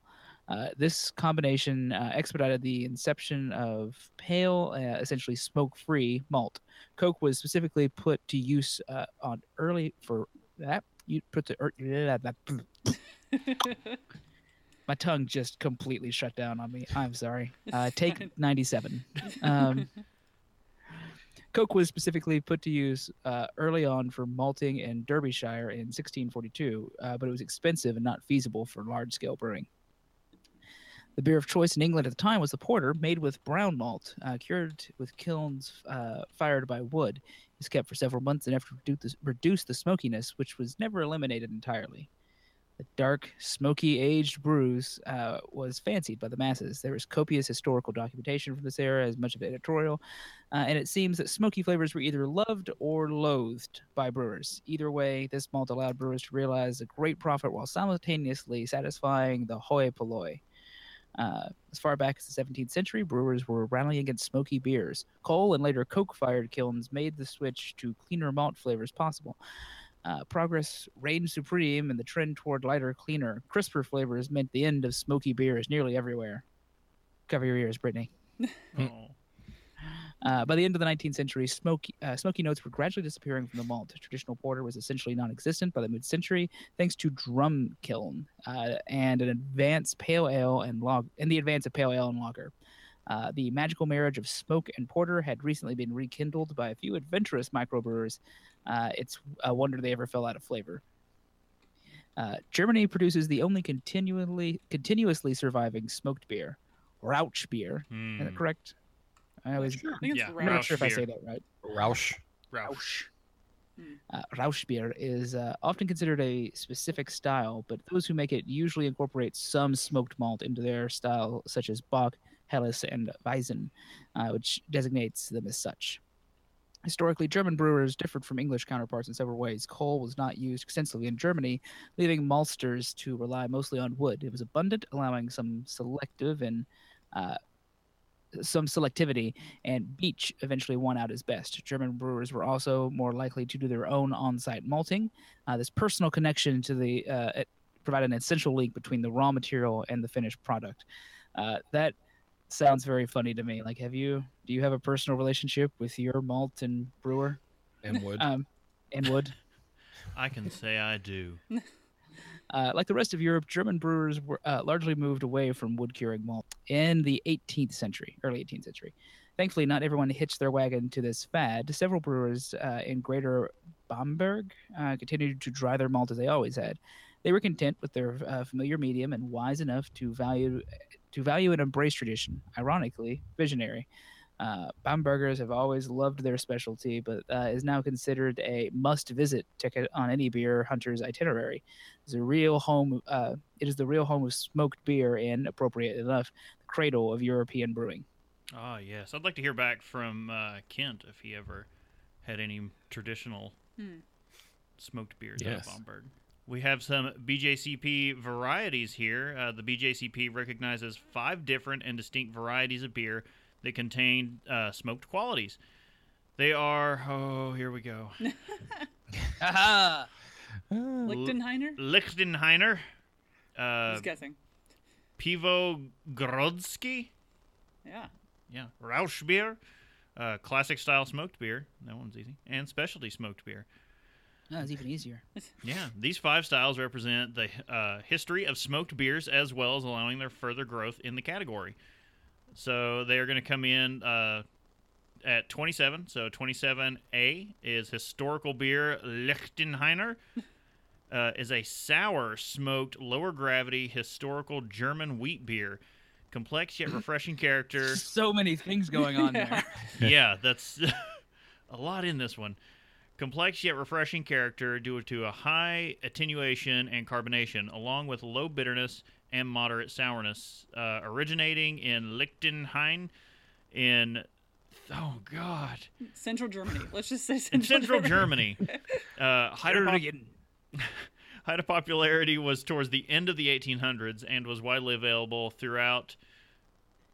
Uh, this combination uh, expedited the inception of pale, uh, essentially smoke-free malt. Coke was specifically put to use uh, on early for that you put the er, *laughs* my tongue just completely shut down on me. I'm sorry. Uh, take *laughs* 97. Um, *laughs* Coke was specifically put to use uh, early on for malting in Derbyshire in 1642, uh, but it was expensive and not feasible for large scale brewing. The beer of choice in England at the time was the porter, made with brown malt, uh, cured with kilns uh, fired by wood. It was kept for several months and after reduce the, smokiness, which was never eliminated entirely. The dark, smoky aged brews uh, was fancied by the masses. There is copious historical documentation from this era, as much of it editorial, uh, and it seems that smoky flavors were either loved or loathed by brewers. Either way, this malt allowed brewers to realize a great profit while simultaneously satisfying the hoi polloi. Uh, as far back as the 17th century, brewers were rallying against smoky beers. Coal and later coke-fired kilns made the switch to cleaner malt flavors possible. Uh, progress reigned supreme, and the trend toward lighter, cleaner, crisper flavors meant the end of smoky beers nearly everywhere. Cover your ears, Brittany. *laughs* Oh. Uh, by the end of the 19th century, smoky, uh, smoky notes were gradually disappearing from the malt. Traditional porter was essentially non-existent by the mid-century, thanks to drum kiln uh, and an advanced pale ale and log and the advance of pale ale and lager. Uh, the magical marriage of smoke and porter had recently been rekindled by a few adventurous microbrewers. Uh, it's a wonder they ever fell out of flavor. Uh, Germany produces the only continually continuously surviving smoked beer, Rauch beer. Is that Hmm. correct? I always I think it's Yeah, I'm not sure if I say that right. Roush. Rausch. Uh, Rausch beer is uh, often considered a specific style, but those who make it usually incorporate some smoked malt into their style, such as Bock, Helles, and Weizen, uh, which designates them as such. Historically, German brewers differed from English counterparts in several ways. Coal was not used extensively in Germany, leaving maltsters to rely mostly on wood. It was abundant, allowing some selective and uh, some selectivity, and beech eventually won out as best. German brewers were also more likely to do their own on-site malting. Uh, this personal connection to the uh, it provided an essential link between the raw material and the finished product. Uh, that sounds very funny to me. Like, have you do you have a personal relationship with your malt and brewer And wood. *laughs* um, and wood? *laughs* I can say I do. *laughs* Uh, like the rest of Europe, German brewers were uh, largely moved away from wood curing malt in the 18th century, early 18th century. Thankfully, not everyone hitched their wagon to this fad. Several brewers uh, in Greater Bamberg uh, continued to dry their malt as they always had. They were content with their uh, familiar medium and wise enough to value to value and embrace tradition. Ironically, visionary. Uh, Bambergers have always loved their specialty, but uh, is now considered a must-visit ticket on any beer hunter's itinerary. It's a real home. Uh, it is the real home of smoked beer and, appropriate enough, the cradle of European brewing. Ah, yes. I'd like to hear back from uh, Kent if he ever had any traditional Hmm. smoked beers Yes. out of Bamberg. We have some BJCP varieties here. Uh, the BJCP recognizes five different and distinct varieties of beer that contain uh, smoked qualities. They are, oh, here we go. *laughs* *laughs* Haha! Lichtenhainer? Lichtenhainer, uh, Just guessing. Pivo Grodzki, Yeah. yeah, Rauschbier, uh, classic style smoked beer. That one's easy. And specialty smoked beer. That's even easier. *laughs* Yeah, these five styles represent the uh, history of smoked beers as well as allowing their further growth in the category. So they are going to come in uh, at 27. So 27A is historical beer Lichtenhainer. *laughs* Uh, is a sour smoked lower gravity historical German wheat beer. Complex yet *laughs* refreshing character. So many things going on Yeah. there. *laughs* yeah, that's a lot in this one. Complex yet refreshing character due to a high attenuation and carbonation, along with low bitterness and moderate sourness, uh, originating in Lichtenhain in oh god Central Germany. Let's just say in Central, central Germany. *laughs* Uh, height, *laughs* of pop- height of popularity was towards the end of the 1800s and was widely available throughout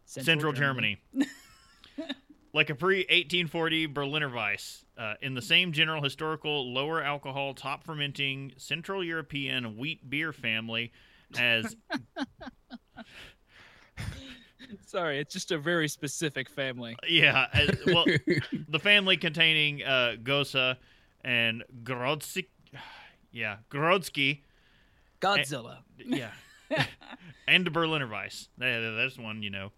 Central, Germany. *laughs* like a pre 1840 Berliner Weiss, uh, in the same general historical lower alcohol, top fermenting Central European wheat beer family as Sorry, it's just a very specific family. *laughs* yeah, as, well, the family containing uh, Gose and Grodzki, *sighs* yeah, Grodzki, Godzilla. yeah, *laughs* and Berliner Weiss. That, that's one you know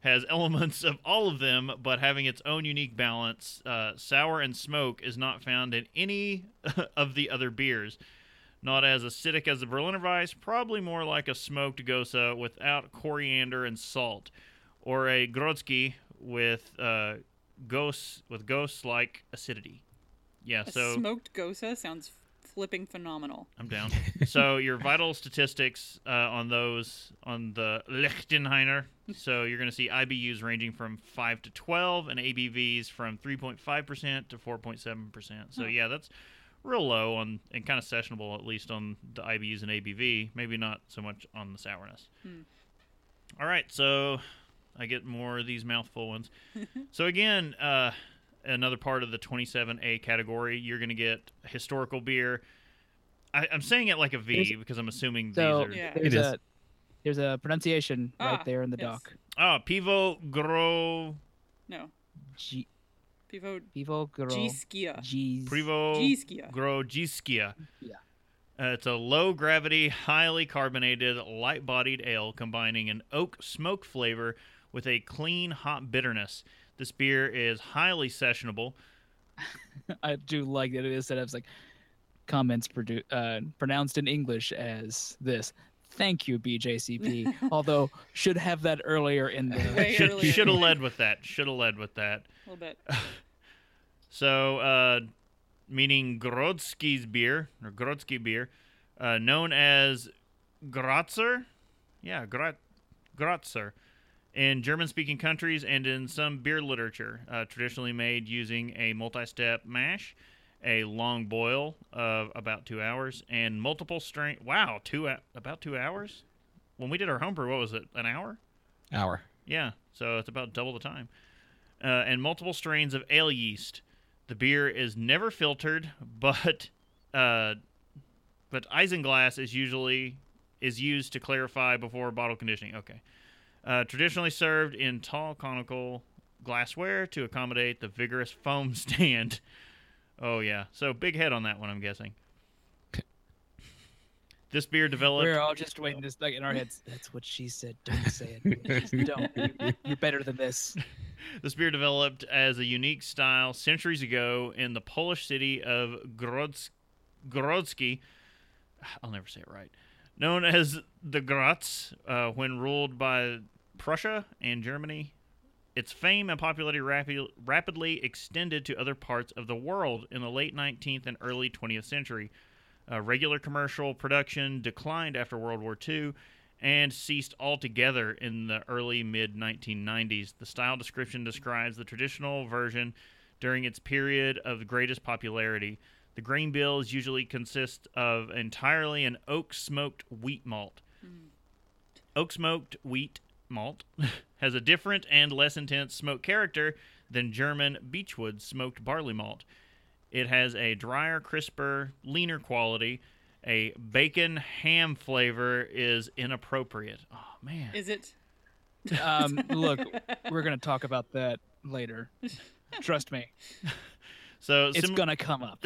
has elements of all of them, but having its own unique balance. Uh, sour and smoke is not found in any *laughs* of the other beers. Not as acidic as the Berliner Weiss, probably more like a smoked Gose without coriander and salt, or a Grodzki with uh, ghosts with ghosts like acidity. Yeah, A so smoked Gose sounds flipping phenomenal. I'm down. so your *laughs* vital statistics uh, on those on the Lichtenhainer. So you're going to see IBUs ranging from five to twelve, and ABVs from 3.5 percent to 4.7 percent. So Huh. yeah, that's real low on and kind of sessionable at least on the IBUs and ABV. Maybe not so much on the sourness. Hmm. All right, so I get more of these mouthful ones. *laughs* so again, uh, another part of the 27A category, you're going to get historical beer. I, I'm saying it like a V There's- because I'm assuming So these are. Yeah. there's It is. a there's a pronunciation Ah, right there in the yes. doc. Oh, Pivo Gro. No. G- Pivo Vivo Girl. Giskia. G's. Privo Giskia. Yeah. Uh, it's a low gravity, highly carbonated, light bodied ale combining an oak smoke flavor with a clean, hot bitterness. This beer is highly sessionable. *laughs* I do like that it is set up as like comments produ- uh, pronounced in English as this. Thank you, BJCP. *laughs* Although should have that earlier in the. *laughs* Should earlier. should have led with that. Should have led with that. A little bit. *laughs* So, uh, meaning Grodzki's beer or Grodzki beer, uh, known as Grotzer, yeah, Grot, Grotzer, in German-speaking countries and in some beer literature, uh, traditionally made using a multi-step mash, a long boil of about two hours, and multiple strain. Wow, two about two hours. When we did our homebrew, what was it? An hour? Hour. Yeah, so it's about double the time. Uh, and multiple strains of ale yeast. The beer is never filtered, *laughs* but uh, but isinglass is usually is used to clarify before bottle conditioning. Okay. Uh, traditionally served in tall conical glassware to accommodate the vigorous foam *laughs* stand. Oh yeah, so big head on that one, I'm guessing. This beer developed. We're all just waiting this like in our heads. That's what she said. Don't say it. Just *laughs* don't. You- You're better than this. *laughs* This beer developed as a unique style centuries ago in the Polish city of Grodz- Grodzki. *sighs* I'll never say it right. Known as the Graz, uh, when ruled by Prussia and Germany. Its fame and popularity rapi- rapidly extended to other parts of the world in the late 19th and early 20th century. Uh, regular commercial production declined after World War II and ceased altogether in the early mid 1990s. The style description describes the traditional version during its period of greatest popularity. The grain bills usually consist of entirely an oak smoked wheat malt. Oak smoked wheat malt *laughs* has a different and less intense smoke character than German beechwood smoked barley malt. It has a drier, crisper, leaner quality. A bacon ham flavor is inappropriate. Oh man. Is it? Um, *laughs* look, we're gonna talk about that later. Trust me, *laughs* So it's sim- gonna come up.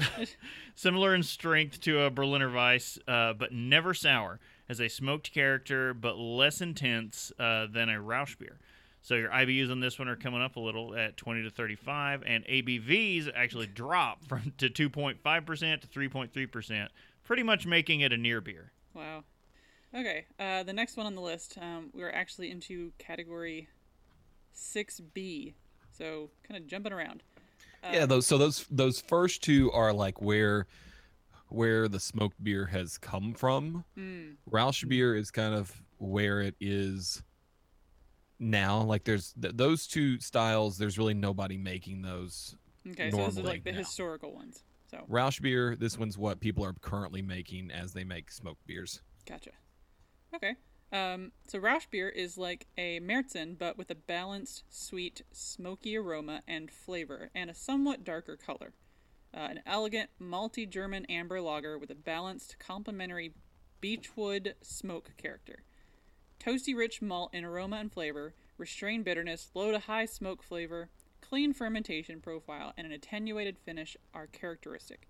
similar in strength to a Berliner Weiss, uh, but never sour. Has a smoked character, but less intense uh, than a Rausch beer. So your IBUs on this one are coming up a little at 20 to 35, and ABVs actually drop *laughs* from to 2.5 percent to 3.3 percent, pretty much making it a near beer. Wow. Okay. Uh, the next one on the list, um, we're actually into category 6B. So kind of jumping around. yeah, those so those those first two are like where where the smoked beer has come from. Mm, Rausch beer is kind of where it is now. Like there's th- those two styles. There's really nobody making those. okay, so those are like the yeah. historical ones. So Rausch beer. This one's what people are currently making as they make smoked beers. Gotcha. Okay. Um, so Rausch beer is like a Märzen, but with a balanced, sweet, smoky aroma and flavor, and a somewhat darker color. Uh, an elegant, malty German amber lager with a balanced, complementary beechwood smoke character. Toasty rich malt in aroma and flavor, restrained bitterness, low to high smoke flavor, clean fermentation profile, and an attenuated finish are characteristic.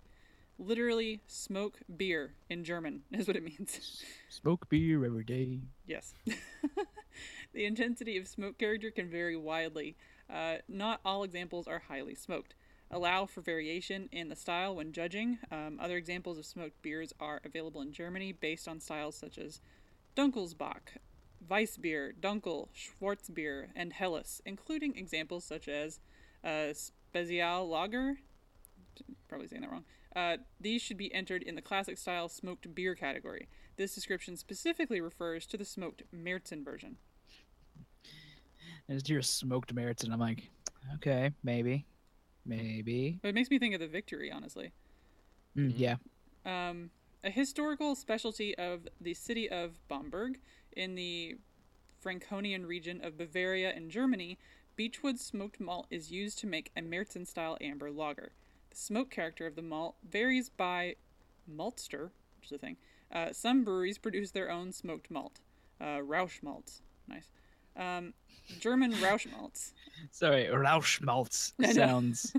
Literally, smoke beer in German *laughs* is what it means. Smoke beer every day. Yes. *laughs* the intensity of smoke character can vary widely. Uh, not all examples are highly smoked. Allow for variation in the style when judging. Um, other examples of smoked beers are available in Germany based on styles such as Dunkelsbach, Weissbier, Dunkel, Schwarzbier, and Helles, including examples such as uh, Spezial Lager. Probably saying that wrong. Uh, these should be entered in the classic style smoked beer category. This description specifically refers to the smoked Märzen version. It's your smoked and I'm like, okay, maybe, maybe. But it makes me think of the victory, honestly. Mm, yeah. Um, a historical specialty of the city of Bamberg in the Franconian region of Bavaria in Germany, beechwood smoked malt is used to make a Märzen style amber lager. The smoke character of the malt varies by maltster, which is a thing. Uh, some breweries produce their own smoked malt. Uh, Rausch malts. Nice. Um, German Rausch malts. Sorry, Rauschmalz *laughs* sounds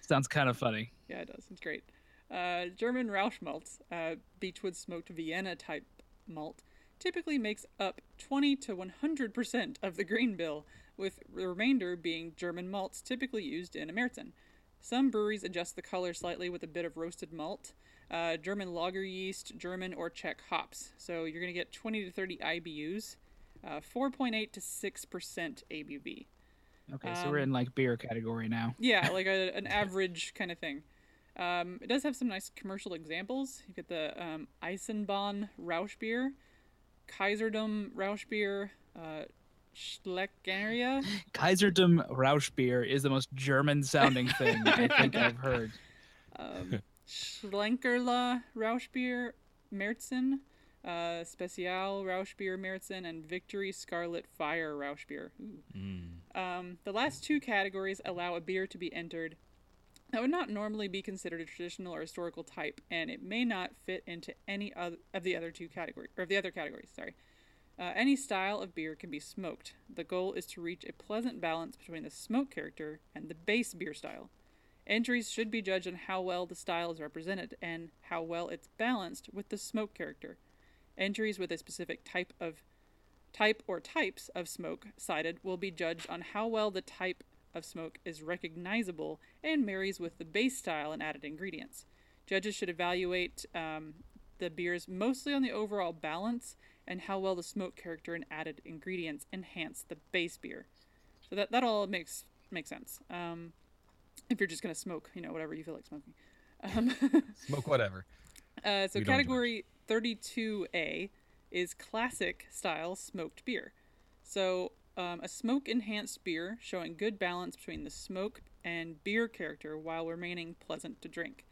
sounds kind of funny. Yeah, it does. It's great. Uh, German Rausch malts, uh, beechwood smoked Vienna type malt, typically makes up 20 to 100% of the grain bill, with the remainder being German malts typically used in a Märzen. Some breweries adjust the color slightly with a bit of roasted malt, uh, German lager yeast, German or Czech hops. So you're going to get 20 to 30 IBUs, uh, 4.8 to 6% ABV. Okay, so we're Um, in like beer category now. Yeah, *laughs* like a, an average kind of thing. Um, it does have some nice commercial examples. You get the um, Eisenbahn Rausch beer, Kaiserdom Rausch beer, uh, Schleckeria. *laughs* Kaiserdom Rausch beer is the most German sounding thing I *laughs* think I've heard. um, Schlenkerla Rausch beer, Märzen, uh, Special Rausch beer, Märzen, and Victory Scarlet Fire Rausch beer. Ooh. Um, the last two categories allow a beer to be entered that would not normally be considered a traditional or historical type, and it may not fit into any other of the other two categories or of the other categories. Sorry. Uh, any style of beer can be smoked. The goal is to reach a pleasant balance between the smoke character and the base beer style. Entries should be judged on how well the style is represented and how well it's balanced with the smoke character. Entries with a specific type of type or types of smoke cited will be judged on how well the type of smoke is recognizable and marries with the base style and added ingredients. Judges should evaluate um, the beers mostly on the overall balance and how well the smoke character and added ingredients enhance the base beer. So that that all makes makes sense. Um, if you're just gonna smoke, you know, whatever you feel like smoking. Um, *laughs* Smoke whatever. uh, so We category 32A is classic style smoked beer. So um, a smoke enhanced beer showing good balance between the smoke and beer character while remaining pleasant to drink.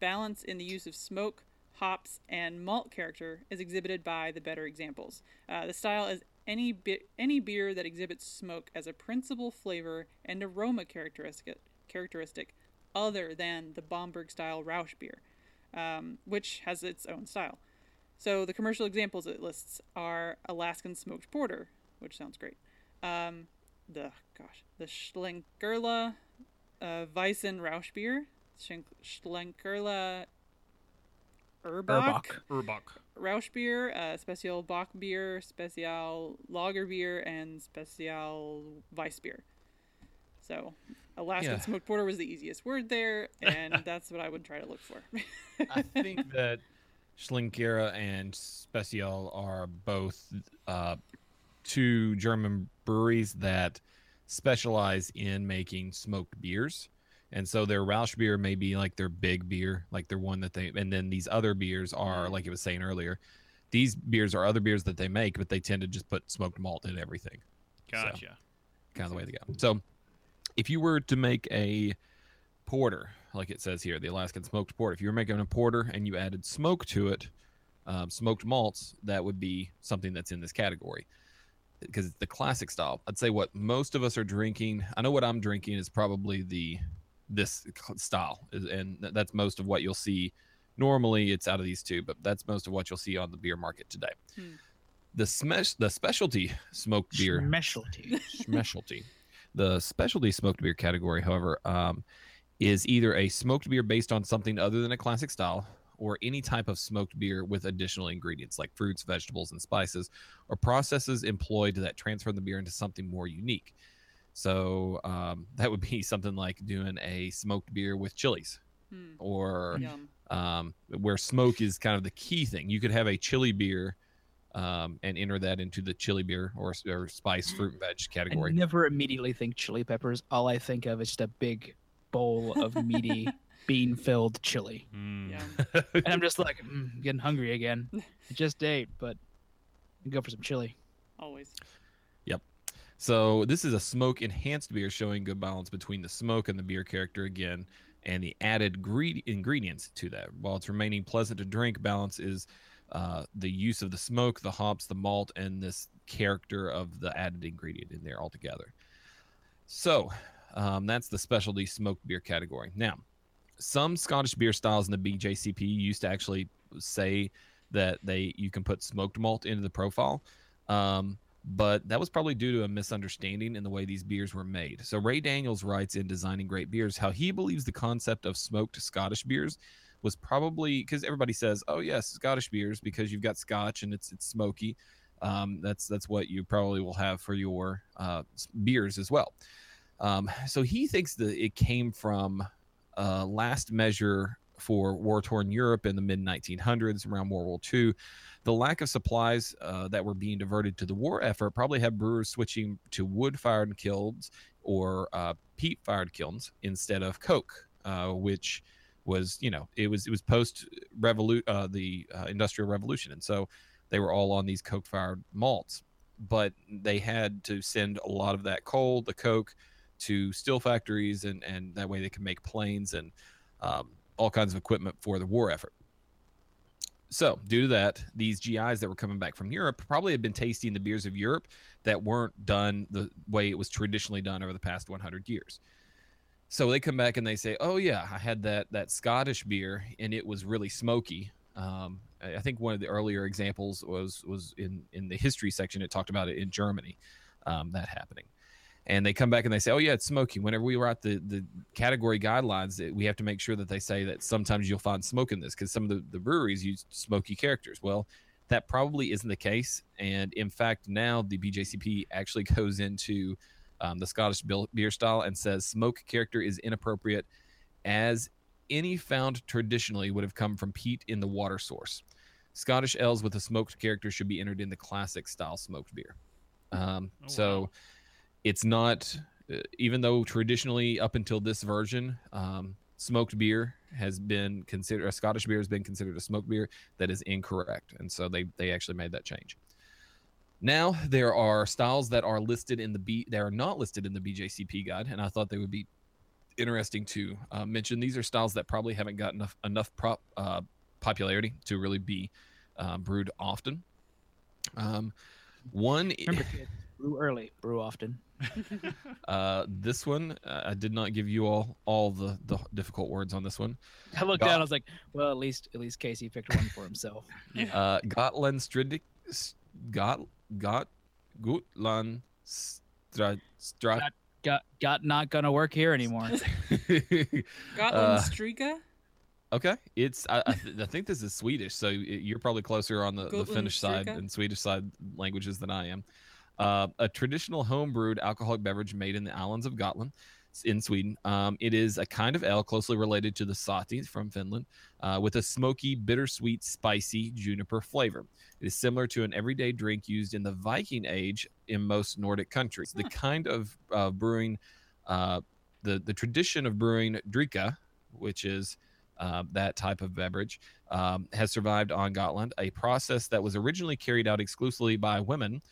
Balance in the use of smoke, hops, and malt character is exhibited by the better examples. Uh, the style is any bi- any beer that exhibits smoke as a principal flavor and aroma characteristic characteristic other than the Bamberg style Rausch beer, um, which has its own style. So the commercial examples it lists are Alaskan smoked porter, which sounds great. Um, the gosh, the Schlenkerla uh, Weissen Rausch beer, Schlen- Schlenkerla Erbach, Erbach. Urbach. Rausch beer, uh, Special Bock beer, Special Lager beer, and Special Weiss beer. So, Alaskan Yeah. smoked porter was the easiest word there, and *laughs* that's what I would try to look for. I think *laughs* that Schlinkera and Special are both uh, two German breweries that specialize in making smoked beers. And so their Rausch beer may be like their big beer, like their one that they, and then these other beers are, like it was saying earlier, these beers are other beers that they make, but they tend to just put smoked malt in everything. So- Gotcha. kind of the way to go. So, if you were to make a porter, like it says here, the Alaskan smoked porter, if you were making a porter and you added smoke to it, um, smoked malts, that would be something that's in this category because it's the classic style. I'd say what most of us are drinking. I know what I'm drinking is probably the this style, and that's most of what you'll see. Normally, it's out of these two, but that's most of what you'll see on the beer market today. Hmm. The smash, the specialty smoked beer Specialty. specialty. The specialty smoked beer category, however, um, is either a smoked beer based on something other than a classic style, or any type of smoked beer with additional ingredients like fruits, vegetables, and spices, or processes employed that transform the beer into something more unique. So um, *laughs* that would be something like doing a smoked beer with chilies, Hmm, or um, where smoke is kind of the key thing. You could have a chili beer um, and enter that into the chili beer or, or spice, *gasps* fruit, and veg category. I category. never immediately think chili peppers. All I think of is just a big bowl of meaty *laughs* bean filled chili. Mm. Yum. *laughs* And I'm just like, mm, getting hungry again. *laughs* I just ate, but go for some chili. Always. Yep. So this is a smoke enhanced beer showing good balance between the smoke and the beer character again, and the added gre- ingredients to that. While it's remaining pleasant to drink, balance is uh, the use of the smoke, the hops, the malt, and this character of the added ingredient in there altogether. So um, that's the specialty smoked beer category. Now, some Scottish beer styles in the BJCP used to actually say that they you can put smoked malt into the profile. Um, but that was probably due to a misunderstanding in the way these beers were made. So Ray Daniels writes in Designing Great Beers how he believes the concept of smoked Scottish beers was probably because everybody says, "Oh yes, Scottish beers," because you've got Scotch and it's it's smoky. Um, that's that's what you probably will have for your uh, beers as well. Um, so he thinks that it came from uh, last measure for war-torn Europe in the mid 1900s, around World War II the lack of supplies uh, that were being diverted to the war effort probably had brewers switching to wood-fired kilns or uh, peat-fired kilns instead of coke, uh, which was you know it was it was post revolution uh, the uh, industrial revolution, and so they were all on these coke-fired malts, but they had to send a lot of that coal, the coke, to steel factories, and and that way they could make planes and um, all kinds of equipment for the war effort. So, due to that, these GIs that were coming back from Europe probably had been tasting the beers of Europe that weren't done the way it was traditionally done over the past 100 years. So they come back and they say, "Oh yeah, I had that that Scottish beer and it was really smoky." Um, I think one of the earlier examples was was in in the history section. It talked about it in Germany, um, that happening. And they come back and they say, "Oh yeah, it's smoky." Whenever we write the the category guidelines, we have to make sure that they say that sometimes you'll find smoke in this because some of the, the breweries use smoky characters. Well, that probably isn't the case. And in fact, now the BJCP actually *laughs* goes into um, the Scottish beer style and says smoke character is inappropriate as any found traditionally would have come from peat in the water source. Scottish ales with a smoked character should be entered in the classic style smoked beer. Um, Oh, so wow. it's not, uh, even though traditionally up until this version, um, smoked beer has been considered a Scottish beer has been considered a smoked beer. That is incorrect, and so they they actually made that change. Now there are styles that are listed in the B that are not listed in the BJCP guide, and I thought they would be interesting to uh, mention. These are styles that probably haven't gotten enough enough prop, uh, popularity to really be uh, brewed often. Um, one, Remember, kids, brew early, brew often. *laughs* uh, this one, uh, I did not give you all all the the difficult words on this one. I looked Got- down. I was like, well, at least at least Casey picked one for himself. *laughs* Uh, Gotland Stridic, Got Got Gutland Stra Stra. Got got not gonna work here anymore. *laughs* Gotland Uh, Strika? Okay, it's I, I, th- I think this is Swedish, so y- you're probably closer on the, the Gotland Finnish side and Swedish side languages than I am. Uh, a traditional home-brewed alcoholic beverage made in the islands of Gotland s- in Sweden. Um, it is a kind of ale closely related to the sahti from Finland, uh, with a smoky, bittersweet, spicy juniper flavor. It is similar to an everyday drink used in the Viking Age in most Nordic countries. The kind of uh, brewing, uh, the the tradition of brewing dricka, which is uh, that type of beverage, um, has survived on Gotland, a process that was originally carried out exclusively by women.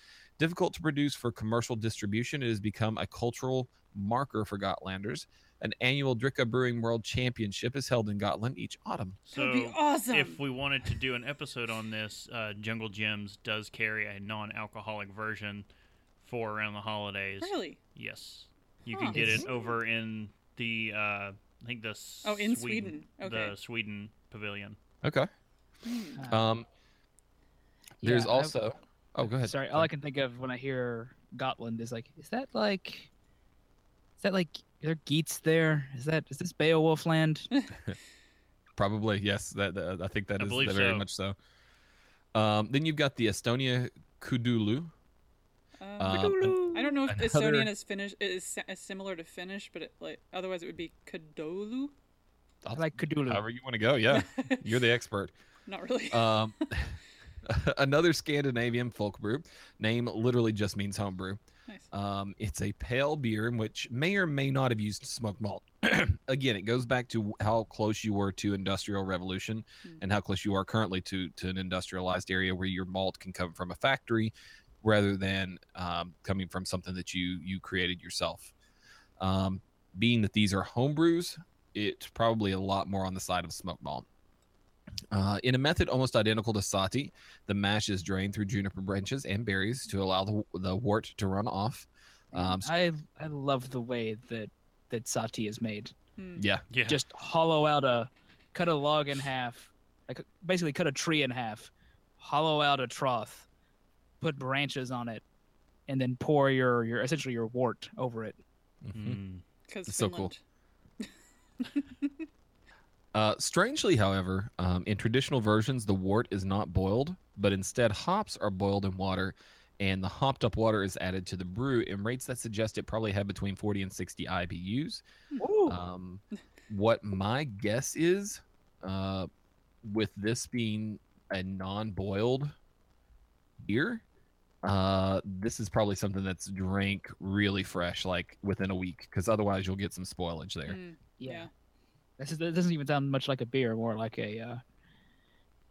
Difficult to produce for commercial distribution, it has become a cultural marker for Gotlanders. An annual Dricka Brewing World Championship is held in Gotland each autumn. That would be So awesome. if we wanted to do an episode on this, uh, Jungle Gems does carry a non-alcoholic version for around the holidays. really? Yes, you Huh. can get it over in the uh, I think the Oh, in Sweden. Okay. the Sweden pavilion. Okay. Hmm. Um, there's yeah, I- also. Oh, go ahead. Sorry, all I can think of when I hear Gotland is like, is that like, is that like, are there Geats there? Is that is this Beowulf land? *laughs* *laughs* Probably yes. That, that- I think that I is believe very so. much so. Um, then you've got the Estonia Kudulu. Um, Um, I don't know if another- Estonian is Finnish is, is similar to Finnish, but it, like otherwise it would be Kadolu. I like Cthulhu. However you want to go. Yeah, *laughs* you're the expert. Not really. Um, *laughs* another Scandinavian folk brew. Name literally just means homebrew. nice. Um, it's a pale beer in which may or may not have used smoked malt. *clears throat* Again, it goes back to how close you were to industrial revolution Hmm. and how close you are currently to to an industrialized area where your malt can come from a factory rather than um, coming from something that you you created yourself. Um, being that these are home brews, it's probably a lot more on the side of smoked malt. Uh, in a method almost identical to sahti, the mash is drained through juniper branches and berries to allow the, the wort to run off. Um, s- I I love the way that that sahti is made. Hmm. yeah, Yeah. Just hollow out a, cut a log in half, like basically cut a tree in half, hollow out a trough, put branches on it, and then pour your your essentially your wort over it. Because It's so cool. *laughs* Finland. Uh, strangely, however, um, in traditional versions, the wort is not boiled, but instead hops are boiled in water, and the hopped up water is added to the brew in rates that suggest it probably had between 40 and 60 IBUs. Um, what my guess is, uh, with this being a non-boiled beer, uh, this is probably something that's drank really fresh, like within a week, because otherwise you'll get some spoilage there. Hmm. yeah. yeah. This is it doesn't even sound much like a beer, more like a uh,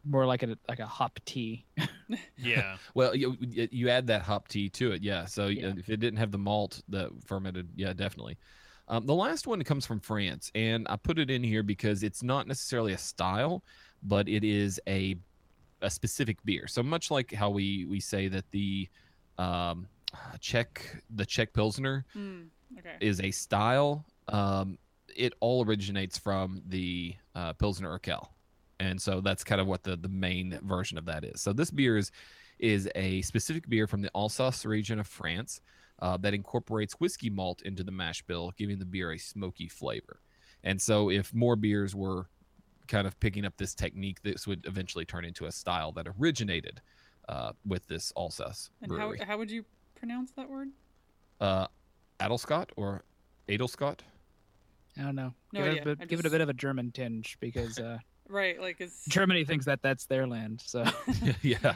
more like a like a hop tea. *laughs* Yeah. *laughs* Well, you you add that hop tea to it, yeah. So Yeah. uh, if it didn't have the malt that fermented, yeah, definitely. Um, the last one comes from France, and I put it in here because it's not necessarily a style, but it is a a specific beer. So much like how we we say that the um, Czech the Czech Pilsner Hmm. Okay. is a style. Um, it all originates from the uh, Pilsner Urquell, and so that's kind of what the the main version of that is. So this beer is is a specific beer from the Alsace region of France uh, that incorporates whiskey malt into the mash bill, giving the beer a smoky flavor. And so, if more beers were kind of picking up this technique, this would eventually turn into a style that originated uh, with this Alsace and how how would you pronounce that word? uh, Adelscott or Adelscott? I don't know. No give, it idea. a bit, I give it a bit of a German tinge because uh, *laughs* Right. Like it's. Germany thinks that that's their land. So *laughs* *laughs* yeah.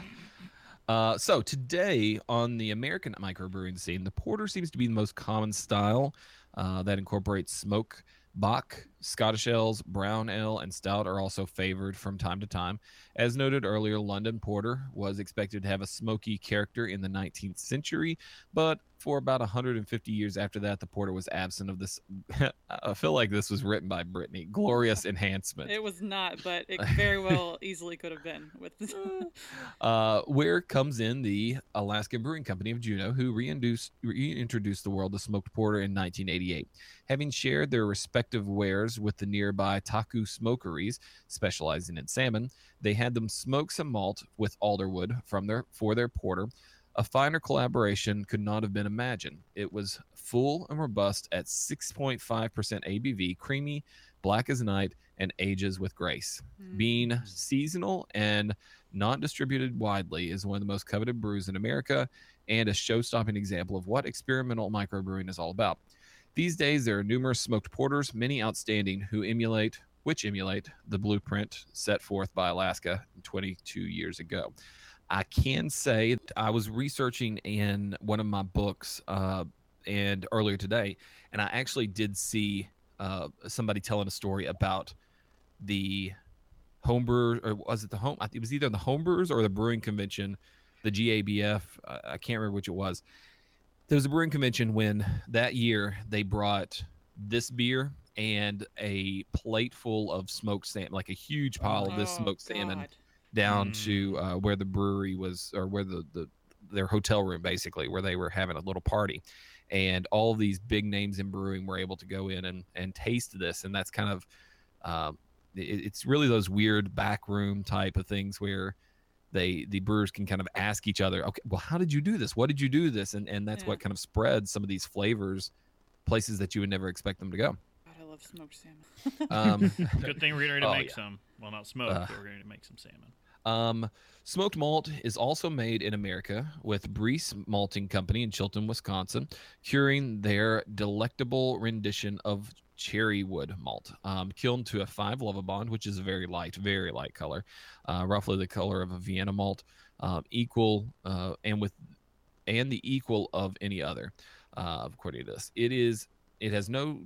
Uh, so today on the American microbrewing scene, the porter seems to be the most common style uh, that incorporates smoke. Bock, Scottish ales, brown ale, and stout are also favored from time to time. As noted earlier, London Porter was expected to have a smoky character in the 19th century, but for about 150 years after that, the porter was absent of this. *laughs* I feel like this was written by Brittany. Glorious *laughs* enhancement. It was not, but it *laughs* very well easily could have been with uh, where comes in the Alaskan Brewing Company of Juneau, who reintroduced, reintroduced the world to smoked porter in 1988. Having shared their respective wares with the nearby Taku Smokeries, specializing in salmon, they had them smoke some malt with alderwood from their for their porter. A finer collaboration could not have been imagined. It was full and robust at 6.5% ABV, creamy, black as night, and ages with grace. Hmm. Being seasonal and not distributed widely is one of the most coveted brews in America and a show stopping example of what experimental microbrewing is all about. These days, there are numerous smoked porters, many outstanding, who emulate, which emulate the blueprint set forth by Alaska 22 years ago. I can say I was researching in one of my books uh, and earlier today, and I actually did see uh, somebody telling a story about the homebrewer, or was it the home? It was either the homebrewers or the brewing convention, the GABF. I can't remember which it was. There was a brewing convention when that year they brought this beer and a plate full of smoked salmon, like a huge pile of this Oh, smoked salmon down Mm. to uh, where the brewery was or where the, the their hotel room basically where they were having a little party. And all of these big names in brewing were able to go in and, and taste this. And that's kind of um, it, it's really those weird backroom type of things where they the brewers can kind of ask each other okay well how did you do this what did you do this and and that's Yeah. what kind of spreads some of these flavors places that you would never expect them to go God, I love smoked salmon. um, *laughs* Good thing we're getting ready to Oh, make yeah. some. Well, not smoked, Uh, but we're going to make some salmon. Um, smoked malt is also made in America with Briess Malting Company in Chilton, Wisconsin, curing their delectable rendition of cherry wood malt, um, kilned to a five Lovibond, which is a very light, very light color, uh, roughly the color of a Vienna malt, um, equal uh, and with and the equal of any other. Uh, according to this, it is it has no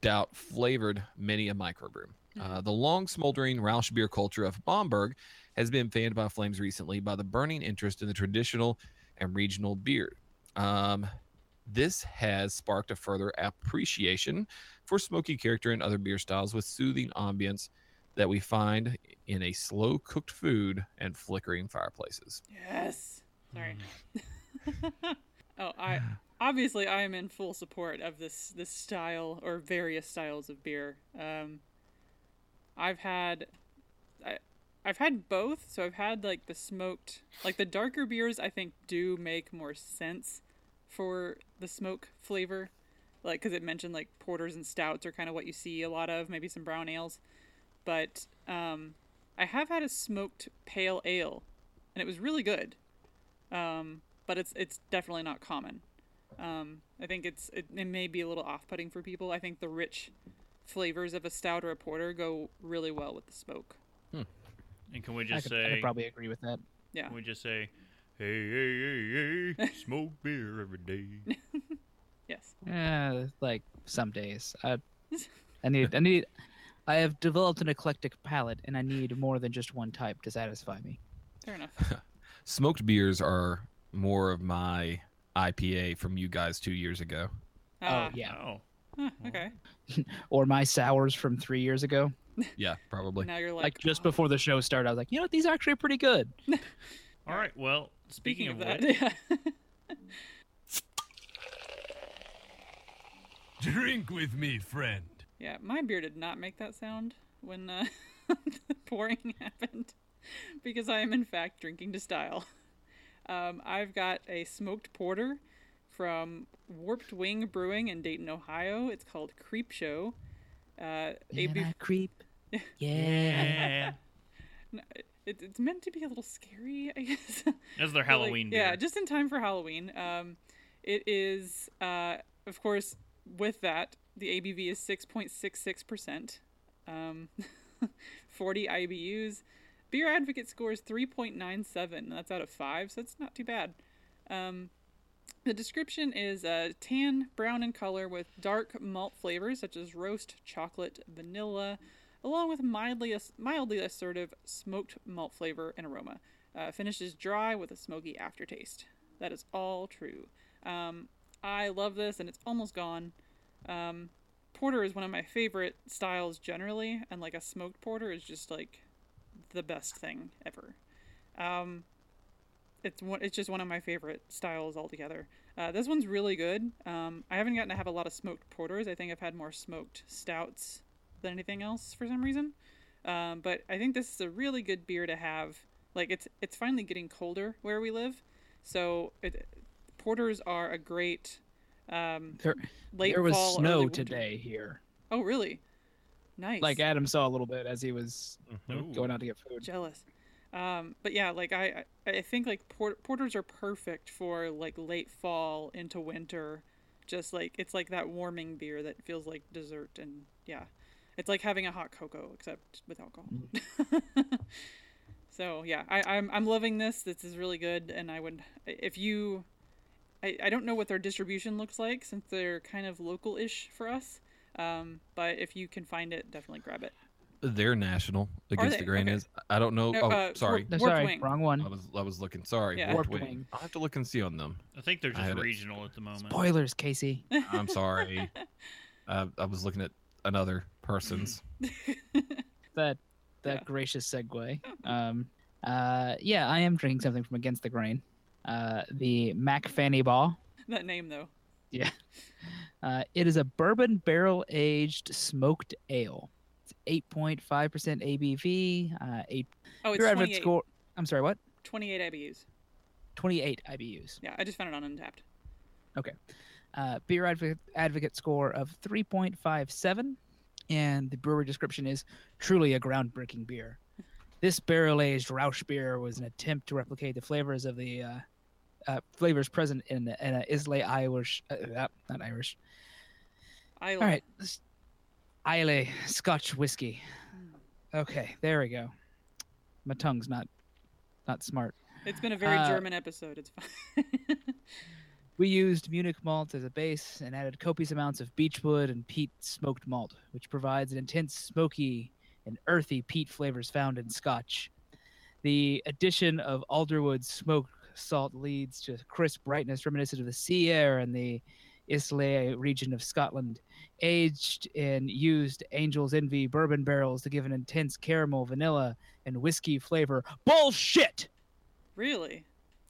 doubt flavored many a microbrew. Uh, the long smoldering Rausch beer culture of Bamberg has been fanned by flames recently by the burning interest in the traditional and regional beer. Um, this has sparked a further appreciation for smoky character in other beer styles with soothing ambience that we find in a slow cooked food and flickering fireplaces. Yes. Sorry. *laughs* oh, I obviously I am in full support of this this style or various styles of beer. Um, I've had, I, I've had both. So I've had like the smoked, like the darker beers. I think do make more sense for the smoke flavor, like because it mentioned like porters and stouts are kind of what you see a lot of. Maybe some brown ales, but um, I have had a smoked pale ale, and it was really good um, but it's it's definitely not common. Um, I think it's it, it may be a little off-putting for people. I think the rich flavors of a stout or a porter go really well with the smoke. And can we I just say I could probably agree with that. Yeah, can we just say, hey, hey, hey, hey, *laughs* smoke beer every day. *laughs* yes. Uh, like some days, I, *laughs* I need, I need, I have developed an eclectic palate, and I need more than just one type to satisfy me. Fair enough. Smoked beers are more of my IPA from you guys two years ago. Ah, oh yeah, Oh, huh, okay. or my sours from three years ago. Yeah, probably. Now you're like, Like just "Oh." before the show started, I was like, you know what, these are actually pretty good. all right. Well, speaking, Speaking of, of that, which, yeah. *laughs* Drink with me, friend. yeah, my beer did not make that sound when uh, *laughs* the pouring happened, because I am in fact drinking to style. Um, I've got a smoked porter from Warped Wing Brewing in Dayton, Ohio. It's called Creep Show. Uh, And AB creep. *laughs* Yeah. yeah, it, it's meant to be a little scary, I guess. *laughs* As their like, Halloween beer. Yeah, just in time for Halloween. Um, it is, uh, of course, with that, the ABV is 6.66%, um, *laughs* 40 IBUs, Beer Advocate scores 3.97. That's out of 5, so that's not too bad. Um, the description is uh, tan, brown in color with dark malt flavors such as roast, chocolate, vanilla, along with mildly, mildly assertive smoked malt flavor and aroma. Uh, finishes dry with a smoky aftertaste. That is all true. Um, I love this, and it's almost gone. Um, porter is one of my favorite styles generally, and like a smoked porter is just like the best thing ever. Um, it's one, it's just one of my favorite styles altogether. Uh, this one's really good. Um, I haven't gotten to have a lot of smoked porters. I think I've had more smoked stouts than anything else for some reason. Um, but I think this is a really good beer to have. Like it's it's finally getting colder where we live, so it, porters are a great um, There, late there was fall, snow today here. Oh, really? Nice. Like Adam saw a little bit as he was Ooh. going out to get food. jealous. Um, but yeah, like I, I I think like port- porters are perfect for like late fall into winter. Just like it's like that warming beer that feels like dessert, and yeah, it's like having a hot cocoa except with alcohol. *laughs* so yeah, I, I'm I'm loving this. This is really good, and I would if you. I, I don't know what their distribution looks like since they're kind of local-ish for us. Um, but if you can find it, definitely grab it. They're national against they? the grain Okay. is. I don't know. No, oh, uh, sorry. No, sorry, Wing. wrong one. I was I was looking. Sorry. Yeah. Warped Warped Wing. Wing. I'll have to look and see on them. I think they're just had it. regional at the moment. Spoilers, Casey. I'm sorry. *laughs* uh, I was looking at another person's. *laughs* that that Yeah. gracious segue. *laughs* Um, uh, yeah, I am drinking something from Against the Grain. Uh, the Mac Fanny Ball. that name though. Yeah. *laughs* Uh, it is a bourbon barrel aged smoked ale. It's 8.5% ABV. Uh, eight. Oh, it's Beer 28, score. I'm sorry, what? 28 IBUs. 28 IBUs. Yeah, I just found it on Untappd. Uh, beer advocate, advocate score of 3.57 and the brewery description is truly a groundbreaking beer this barrel-aged Rausch beer was an attempt to replicate the flavors of the uh, uh, flavors present in, in a Islay Irish, uh, uh, not Irish. I All right, Islay Scotch whiskey. Okay, there we go. My tongue's not not smart. It's been a very Uh, German episode. It's fine. *laughs* We used Munich malt as a base and added copious amounts of beechwood and peat smoked malt, which provides an intense smoky and earthy peat flavors found in Scotch. The addition of alderwood smoke salt leads to crisp brightness reminiscent of the sea air in the Islay region of Scotland. Aged in used Angel's Envy bourbon barrels to give an intense caramel, vanilla, and whiskey flavor. Bullshit! really?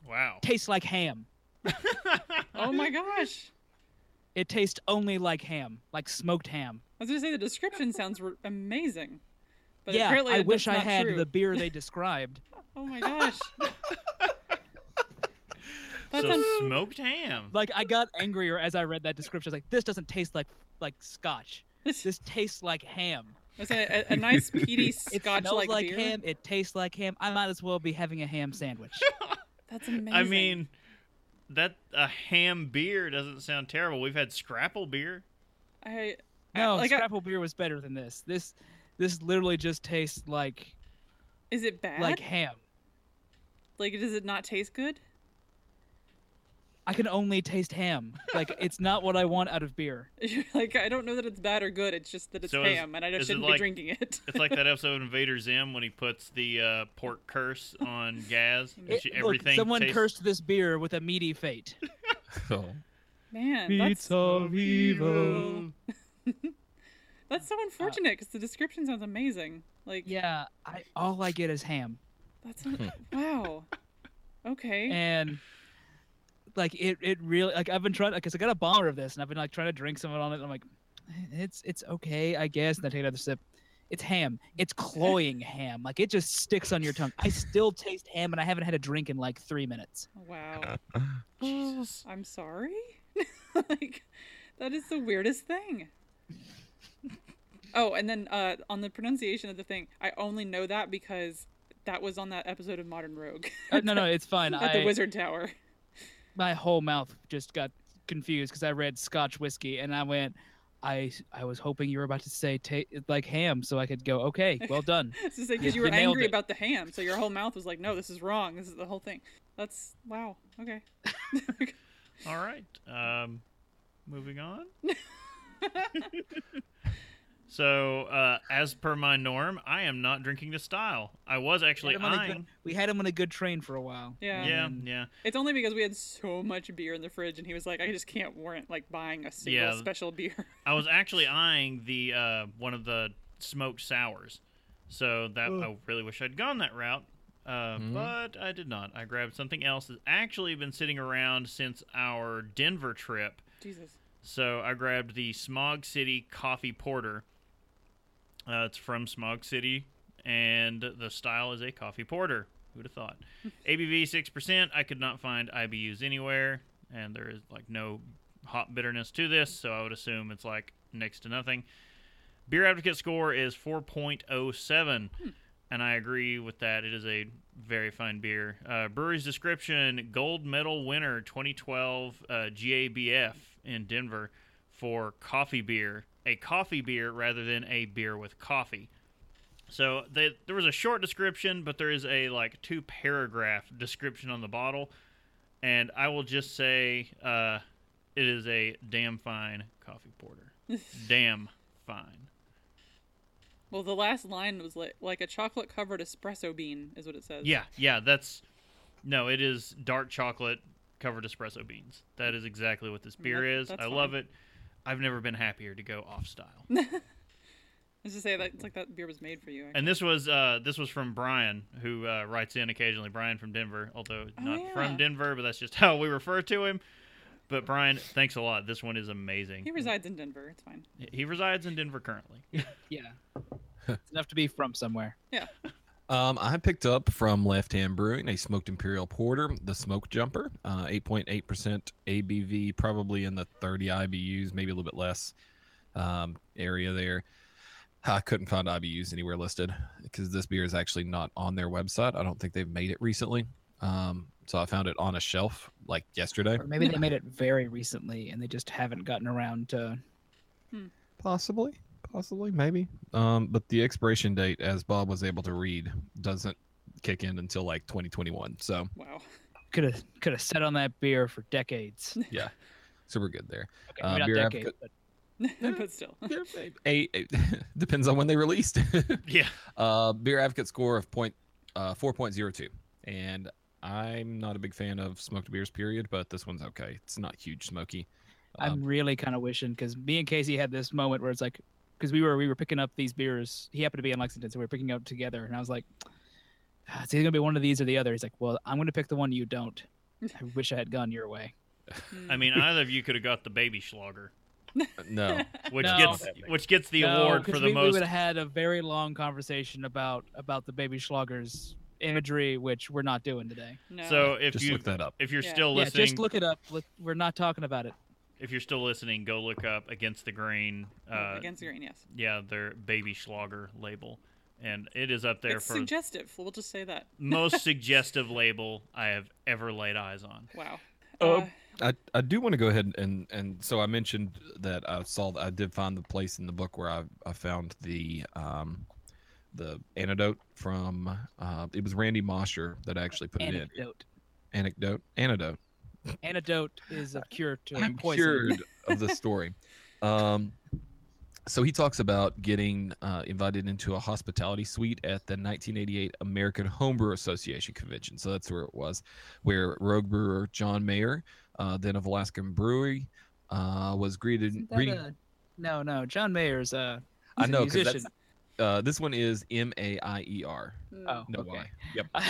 Wow. Tastes like ham. Oh my gosh! It tastes only like ham, like smoked ham. I was gonna say the description sounds r- amazing, but yeah, apparently I wish I had true. the beer they described. *laughs* Oh my gosh! That *laughs* so sounds- smoked ham. like I got angrier as I read that description. I was like, this doesn't taste like like scotch. This *laughs* This tastes like ham. It's a, a, a nice peaty scotch smells like like beer. ham. It tastes like ham. I might as well be having a ham sandwich. That's amazing. I mean, that a ham beer doesn't sound terrible. We've had Scrapple beer. I No, like I- Scrapple beer was better than this. This this literally just tastes like is it bad? like ham. Like, does it not taste good? I can only taste ham. Like it's not what I want out of beer. *laughs* like, I don't know that it's bad or good. It's just that it's So is- ham, and I just shouldn't like- be drinking it. *laughs* It's like that *laughs* episode of Invader Zim when he puts the uh, pork curse on Gaz. and It- she- look, someone tastes- cursed this beer with a meaty fate. Oh. Man, that's of evil. that's so unfortunate because the description sounds amazing. Like, Yeah, I all I get is ham. that's un- wow. Okay. and like it it really like I've been trying because I got a bomber of this and I've been like trying to drink some of it on it. And I'm like, it's it's okay, I guess. And I take another sip. It's ham. It's cloying ham. Like it just sticks on your tongue. I still taste ham, and I haven't had a drink in like three minutes. Wow. *laughs* Jesus. I'm sorry. *laughs* like, that is the weirdest thing. Oh, and then uh, on the pronunciation of the thing, I only know that because that was on that episode of Modern Rogue Uh, no, no, it's fine. *laughs* at the I, Wizard Tower. My whole mouth just got confused because I read Scotch whiskey and I went, I I was hoping you were about to say ta- like ham, so I could go, okay, well *laughs* done. It's just because You- you were you angry it. about the ham, so your whole mouth was like, "No, this is wrong. This is the whole thing." That's wow. Okay. *laughs* All right. Um, moving on. *laughs* so, uh, as per my norm, I am not drinking to style. I was actually We had him on a eyeing. good- we had him on a good train for a while. Yeah. Yeah, and yeah. It's only because we had so much beer in the fridge, and he was like, "I just can't warrant like buying a single Yeah. special beer." *laughs* I was actually eyeing the uh, one of the smoked sours. So that I really wish I'd gone that route. Uh, Mhm. But I did not. I grabbed something else that's actually been sitting around since our Denver trip. Jesus. So I grabbed the Smog City Coffee Porter. Uh, it's from Smog City, and the style is a coffee porter. Who'd have thought? *laughs* ABV six percent. I could not find IBUs anywhere, and there is like no hop bitterness to this, so I would assume it's like next to nothing. Beer Advocate score is four point oh seven, and I agree with that. It is a very fine beer. Uh, brewery's description: Gold Medal winner 2012 uh, GABF in Denver for coffee beer, a coffee beer rather than a beer with coffee. So they, there was a short description, but there is a like two paragraph description on the bottle, and I will just say uh, it is a damn fine coffee porter. *laughs* damn fine. Well, the last line was like, like a chocolate covered espresso bean, is what it says. Yeah, yeah, that's no, it is dark chocolate covered espresso beans. That is exactly what this beer that- is. I love it. I've never been happier to go off style. *laughs* I was just say that it's like that beer was made for you. And this was uh, this was from Brian, who uh, writes in occasionally. Brian from Denver, although Oh, not yeah. from Denver, but that's just *laughs* how we refer to him. But Brian, thanks a lot. This one is amazing. He resides in Denver. It's fine. He resides in Denver currently. *laughs* Yeah. it's enough to be from somewhere. Um, I picked up from Left Hand Brewing a smoked imperial porter, the Smoke Jumper, uh, 8.8% ABV, probably in the 30 IBUs, maybe a little bit less um, area there. I couldn't find IBUs anywhere listed because this beer is actually not on their website. I don't think they've made it recently. Um, so I found it on a shelf like yesterday. Or maybe they made it very recently and they just haven't gotten around to. Possibly, possibly, maybe. Um, but the expiration date, as Bob was able to read, doesn't kick in until like 2021. So Wow. Could have could have sat on that beer for decades. *laughs* yeah, so we're good there. Okay, maybe not beer decades, advocate- but *laughs* but still. a, a- *laughs* depends on when they released. Yeah. uh, beer advocate score of point uh, 4.02, and I'm not a big fan of smoked beers. Period, but this one's okay. It's not huge smoky. I'm Um, really kind of wishing because me and Casey had this moment where it's like, because we were we were picking up these beers. He happened to be in Lexington, so we were picking up together, and I was like, "Ah, it's either gonna be one of these or the other. He's like, well, I'm gonna pick the one you don't. I *laughs* wish I had gone your way. I mean, either of you could have got the baby schlager, *laughs* no, which No. gets which gets the No, award for the we, we most. would have had a very long conversation about about the baby Schlagers imagery, which we're not doing today. No. So if just you look that up. if you're Yeah. still Yeah, listening, just look it up. Let- We're not talking about it. If you're still listening, go look up against the grain. Uh, against the grain, yes. yeah, their baby schlager label, and it is up there It's for suggestive. We'll just say that. *laughs* most *laughs* suggestive label I have ever laid eyes on. Wow. Oh. Uh, I, I do want to go ahead and and so I mentioned that I saw I did find the place in the book where I, I found the um the antidote from uh it was Randy Mosher that actually put it in Anecdote. anecdote antidote Antidote is a cure to I'm poison. cured of the story um so he talks about getting uh, invited into a hospitality suite at the 1988 American Homebrew Association convention. So that's where it was, where rogue brewer John Maier, uh, then of Alaskan Brewery, uh, was greeted. Isn't greeting, a- no, no. John Mayer's uh, I know because uh, this one is M A I E R. mm, Oh, No okay. Y. Yep. *laughs* Uh,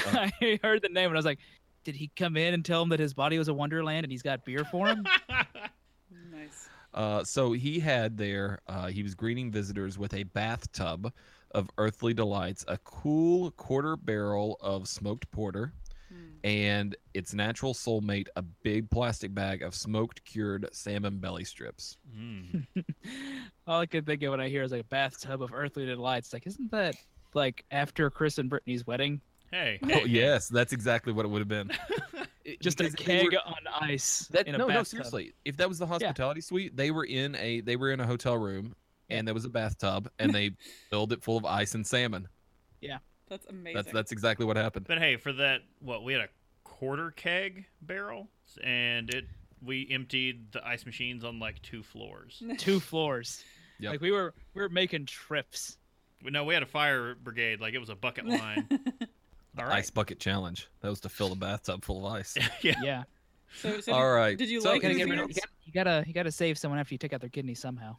I heard the name and I was like, did he come in and tell him that his body was a wonderland and he's got beer for him? *laughs* Nice. Uh, so he had there, uh, he was greeting visitors with a bathtub of earthly delights, a cool quarter barrel of smoked porter, Hmm. and its natural soulmate, a big plastic bag of smoked cured salmon belly strips. Mm. *laughs* All I can think of when I hear is like a bathtub of earthly delights. Like, isn't that like after Chris and Brittany's wedding? Hey, Oh, *laughs* yes, that's exactly what it would have been. *laughs* Just a keg were- on ice. That, in a no, no, seriously. If that was the hospitality suite, they were in a they were in a hotel room, and there was a bathtub, *laughs* and they filled it full of ice and salmon. Yeah. That's amazing. That's that's exactly what happened. But hey, for that, what we had a quarter keg barrel, and it we emptied the ice machines on like two floors. Two floors. Yep. Like we were we were making trips. No, we had a fire brigade, like it was a bucket line. All right. Ice bucket challenge. That was to fill the bathtub full of ice. *laughs* yeah. Yeah. So, so All did, right. Did you So like You gotta, anything rid of, else? you, gotta, you gotta save someone after you take out their kidney somehow.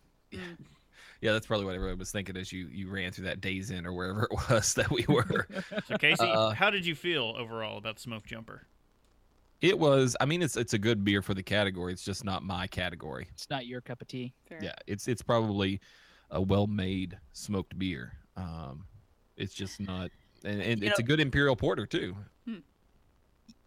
yeah, that's probably what everyone was thinking as you you ran through that Days Inn or wherever it was that we were. *laughs* So Casey, Uh, how did you feel overall about Smoke Jumper? it was. I mean, it's it's a good beer for the category. It's just not my category. It's not your cup of tea. Fair. Yeah, it's it's probably a well-made smoked beer. Um, it's just not, and, and You it's a good imperial porter too. Hmm.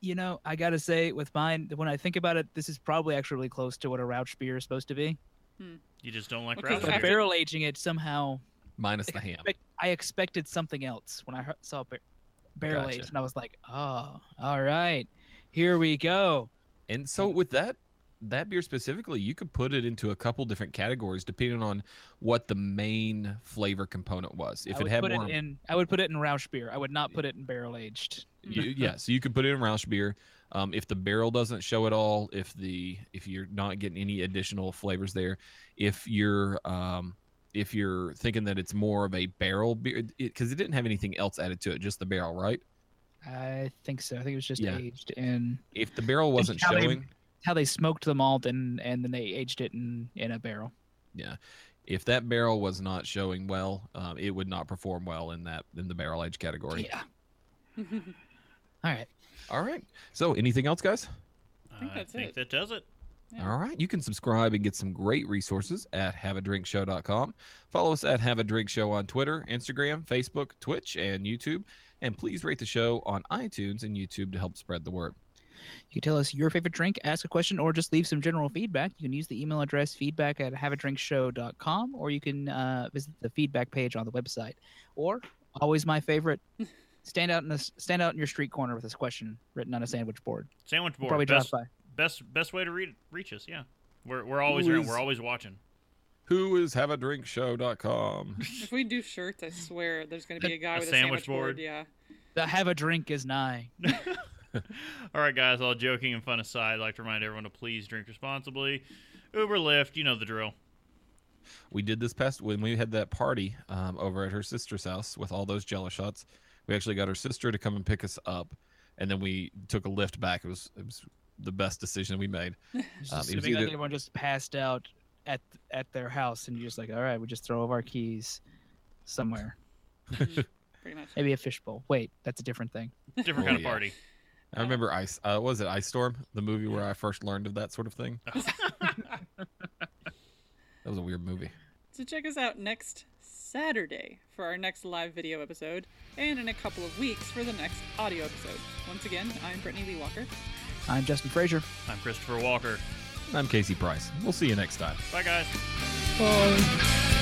You know, I gotta say, with mine, when I think about it, this is probably actually really close to what a Rauch beer is supposed to be. Hmm. You just don't like Okay, Rauch so But beer? Barrel aging it somehow, Minus the ham. I expected something else when I heard, saw bar- barrel Gotcha. aged, and I was like, oh, all right, here we go. And so with that that beer specifically, you could put it into a couple different categories depending on what the main flavor component was. If I it would had put more, it in, I would put it in Rauch beer. I would not put it in barrel aged. you, yeah, so you could put it in Roush beer. Um, if the barrel doesn't show at all, if the if you're not getting any additional flavors there, if you're um, if you're thinking that it's more of a barrel beer, because it, didn't have anything else added to it, just the barrel, right? I think so. I think it was just Yeah. aged in If the barrel wasn't showing, how they smoked the malt and and then they aged it in in a barrel. Yeah, if that barrel was not showing well, um, it would not perform well in that in the barrel age category. Yeah. *laughs* All right. All right. So, anything else, guys? think I think it. that does it. Yeah. All right. You can subscribe and get some great resources at haveadrinkshow.com. Follow us at Have a Drink Show on Twitter, Instagram, Facebook, Twitch, and YouTube. And please rate the show on iTunes and YouTube to help spread the word. You can tell us your favorite drink, ask a question, or just leave some general feedback. You can use the email address feedback at haveadrinkshow.com, or you can uh, visit the feedback page on the website. Or, always my favorite, *laughs* stand out in a, stand out in your street corner with this question written on a sandwich board. Sandwich We'll board. probably Best, drop by. best best way to read, reach us. Yeah, we're we're always Who around. is- We're always watching. Who is haveadrinkshow.com? *laughs* if we do shirts, I swear there's going to be a guy A with a sandwich sandwich board. board? Yeah. The have a drink is nigh. *laughs* *laughs* All right, guys. All joking and fun aside, I'd like to remind everyone to please drink responsibly. Uber, Lyft, you know the drill. we did this past when we had that party um, over at her sister's house with all those jello shots. We actually got her sister to come and pick us up, and then we took a Lyft back. It was it was the best decision we made. *laughs* Um, it was assuming that everyone just passed out at at their house, and you're just like, all right, we just throw over our keys somewhere. *laughs* Pretty much. Maybe a fishbowl. Wait, that's a different thing. Different Oh, kind of yeah. party. I remember Ice. Uh, was it Ice Storm, the movie where I first learned of that sort of thing? *laughs* That was a weird movie. So check us out next Saturday for our next live video episode, and in a couple of weeks for the next audio episode. Once again, I'm Brittany Lee Walker. I'm Justin Frazier. I'm Christopher Walker. I'm Casey Price. We'll see you next time. Bye, guys. Bye.